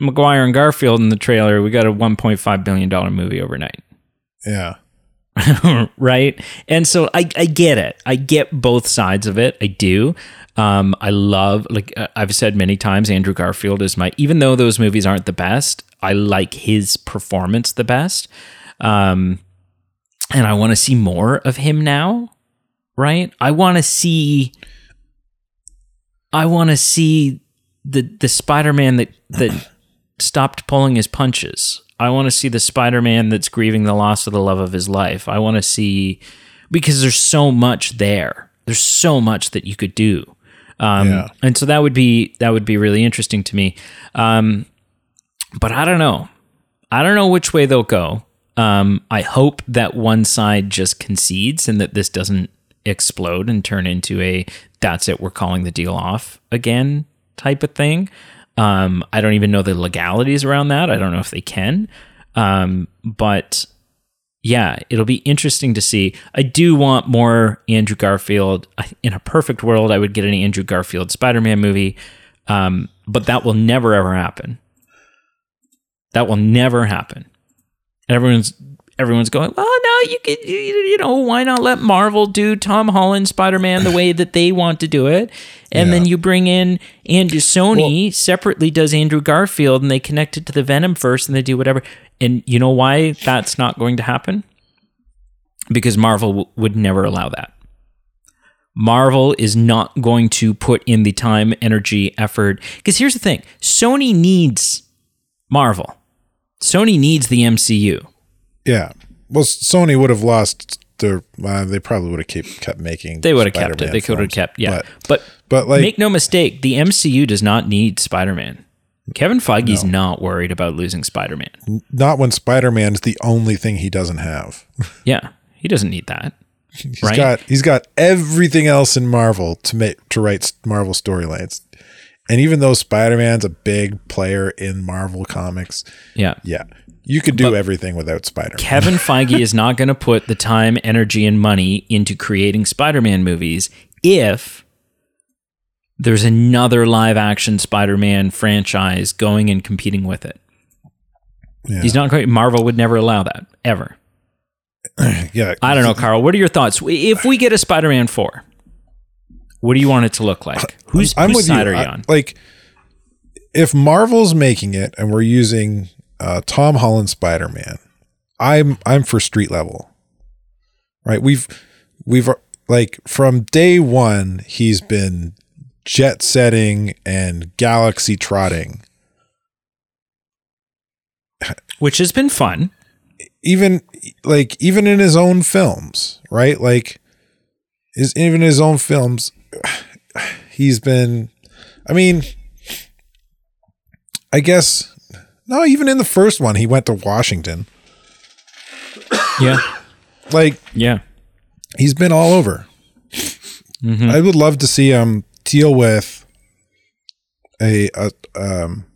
Maguire and Garfield in the trailer, we got a 1.5 billion dollar movie overnight Yeah. right? And so I, I get it. I get both sides of it. I do. Um, I love, like uh, I've said many times, Andrew Garfield is my, even though those movies aren't the best, I like his performance the best. Um, and I want to see more of him now, right? I want to see, I want to see the, the Spider-Man that, that stopped pulling his punches. I want to see the Spider-Man that's grieving the loss of the love of his life. I want to see because there's so much there. There's so much that you could do. Um, Yeah. and so that would be that would be really interesting to me. Um, but I don't know. I don't know which way they'll go. Um, I hope that one side just concedes and that this doesn't explode and turn into a that's it, we're calling the deal off again type of thing. Um, I don't even know the legalities around that. I don't know if they can. Um, but yeah, it'll be interesting to see. I do want more Andrew Garfield. In a perfect world, I would get an Andrew Garfield Spider Man movie, um, but that will never ever happen. That will never happen. Everyone's everyone's going, well, no, you could, you, you know, why not let Marvel do Tom Holland Spider Man the way that they want to do it, and then you bring in Andrew Sony separately does Andrew Garfield, and they connect it to the Venom first, and they do whatever. And you know why that's not going to happen? Because Marvel w- would never allow that. Marvel is not going to put in the time, energy, effort. Because here's the thing Sony needs Marvel, Sony needs the MCU. Yeah. Well, Sony would have lost their. Uh, they probably would have kept kept making. They would have kept it. They could have kept, yeah. But, But, but like, make no mistake, the MCU does not need Spider Man. Kevin Feige's not worried about losing Spider Man. not when Spider Man's the only thing he doesn't have. Yeah, he doesn't need that. He's Right? got he's got everything else in Marvel to make to write Marvel storylines. And even though Spider Man's a big player in Marvel comics, Yeah. yeah, you could do everything without Spider. man Kevin Feige is not going to put the time, energy, and money into creating Spider Man movies if there's another live action Spider Man franchise going and competing with it. Yeah. He's not going Marvel would never allow that, ever. Yeah, I don't know, Carl. What are your thoughts? If we get a Spider Man 4, what do you want it to look like? Who's, I'm whose with side you. are you I- like, if Marvel's making it and we're using uh, Tom Holland Spider Man, I'm I'm for street level. Right? We've we've like from day one he's been jet setting and galaxy trotting. Which has been fun. Even like even in his own films, right? Like is even in his own films he's been I mean I guess no, even in the first one he went to Washington. Yeah. Like Yeah. he's been all over. I would love to see him deal with a, a um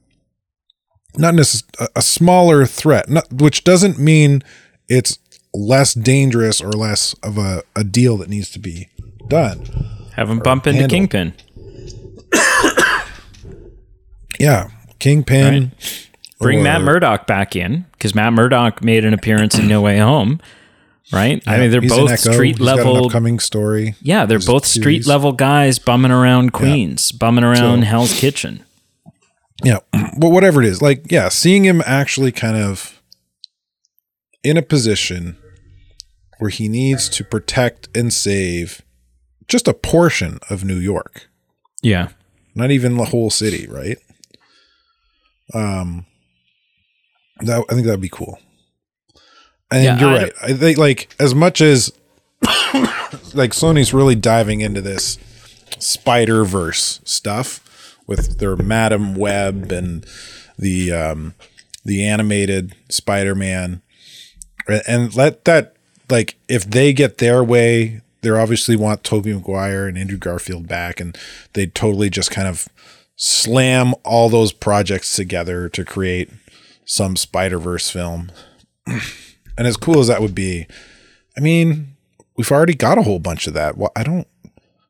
not necessarily a smaller threat, not, which doesn't mean it's less dangerous or less of a, a deal that needs to be done. Have him bump into handle. Kingpin. Yeah, Kingpin. Bring or- Matt Murdock back in because Matt Murdock made an appearance in No Way Home, right? I mean, they're both street He's level. upcoming story. Yeah, they're both street series. level guys bumming around Queens, bumming around Hell's Kitchen. Yeah, but whatever it is, like yeah, seeing him actually kind of in a position where he needs to protect and save just a portion of New York, Yeah. not even the whole city, right? Um, that I think that'd be cool. And Yeah, you're I- right. I think like as much as like Sony's really diving into this Spider Verse stuff with their Madame Web and the um, the animated Spider Man, and let that like if they get their way, they obviously want Tobey Maguire and Andrew Garfield back, and they totally just kind of slam all those projects together to create some Spider Verse film. and as cool as that would be, I mean, we've already got a whole bunch of that. Well, I don't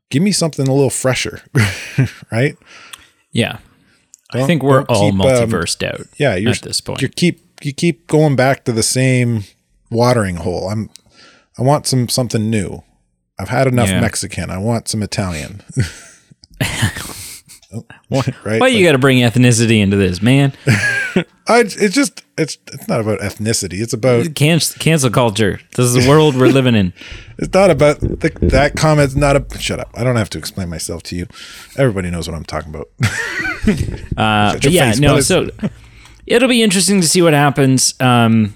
give me something a little fresher, right? Yeah. I Don't- think we're all keep, um, out Yeah, you're at this point. You keep you keep going back to the same watering hole. I'm I want some something new. I've had enough Yeah. Mexican. I want some Italian. right? Why you got to bring ethnicity into this, man? I, it's just it's it's not about ethnicity. It's about Cancel, cancel culture. This is the world we're living in. it's not about the, that comment's not a shut up. I don't have to explain myself to you. Everybody knows what I'm talking about. Uh, but yeah, no. So it'll be interesting to see what happens. Um,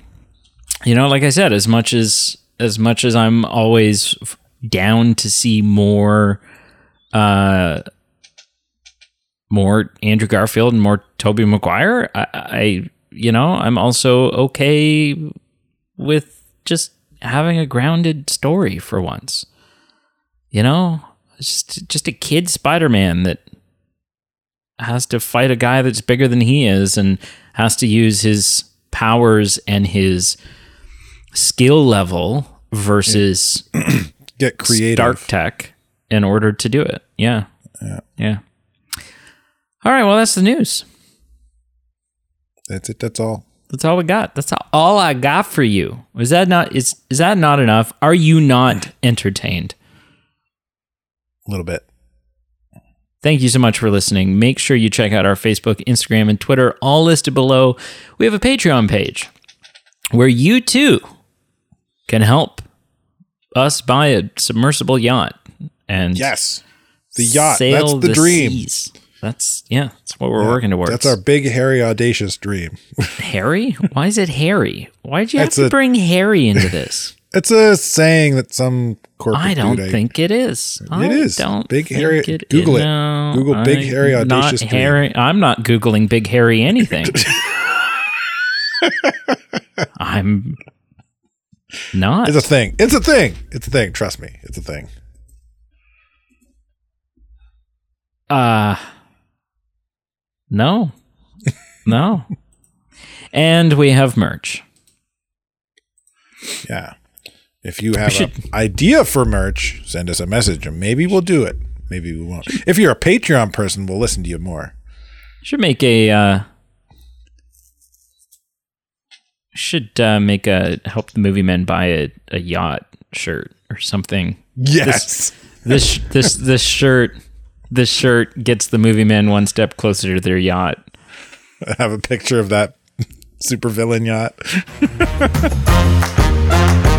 you know, like I said, as much as as much as I'm always down to see more, uh, more Andrew Garfield and more Tobey Maguire, I, I you know I'm also okay with just having a grounded story for once. You know, just just a kid Spider-Man that has to fight a guy that's bigger than he is and has to use his powers and his skill level versus Get creative. dark tech in order to do it. Yeah. Yeah. Yeah. All right, well that's the news. That's it. That's all. That's all we got. That's all I got for you. Is that not is is that not enough? Are you not entertained? A little bit. Thank you so much for listening. Make sure you check out our Facebook, Instagram, and Twitter, all listed below. We have a Patreon page where you too can help us buy a submersible yacht and Yes. The yacht. sail That's the, dream. seas. That's yeah, that's what we're working towards. That's our big, hairy, audacious dream. Harry. Why is it Harry? Why did you have It's to a- bring Harry into this? It's a saying that some corporate I don't think it is. I It is. Don't Big Harry- It, Google it. No, Google Big I- Harry Audacious Not Dream. Harry. I'm not googling Big Harry anything. I'm not. It's a thing. It's a thing. It's a thing. Trust me. It's a thing. Uh no. No. and we have merch. Yeah. If you have an idea for merch, send us a message and maybe we'll do it. Maybe we won't. If you're a Patreon person, we'll listen to you more. Should make a uh should uh, make a help the movie men buy a, a yacht shirt or something. Yes. This this this shirt this shirt gets the movie men one step closer to their yacht. I have a picture of that supervillain yacht.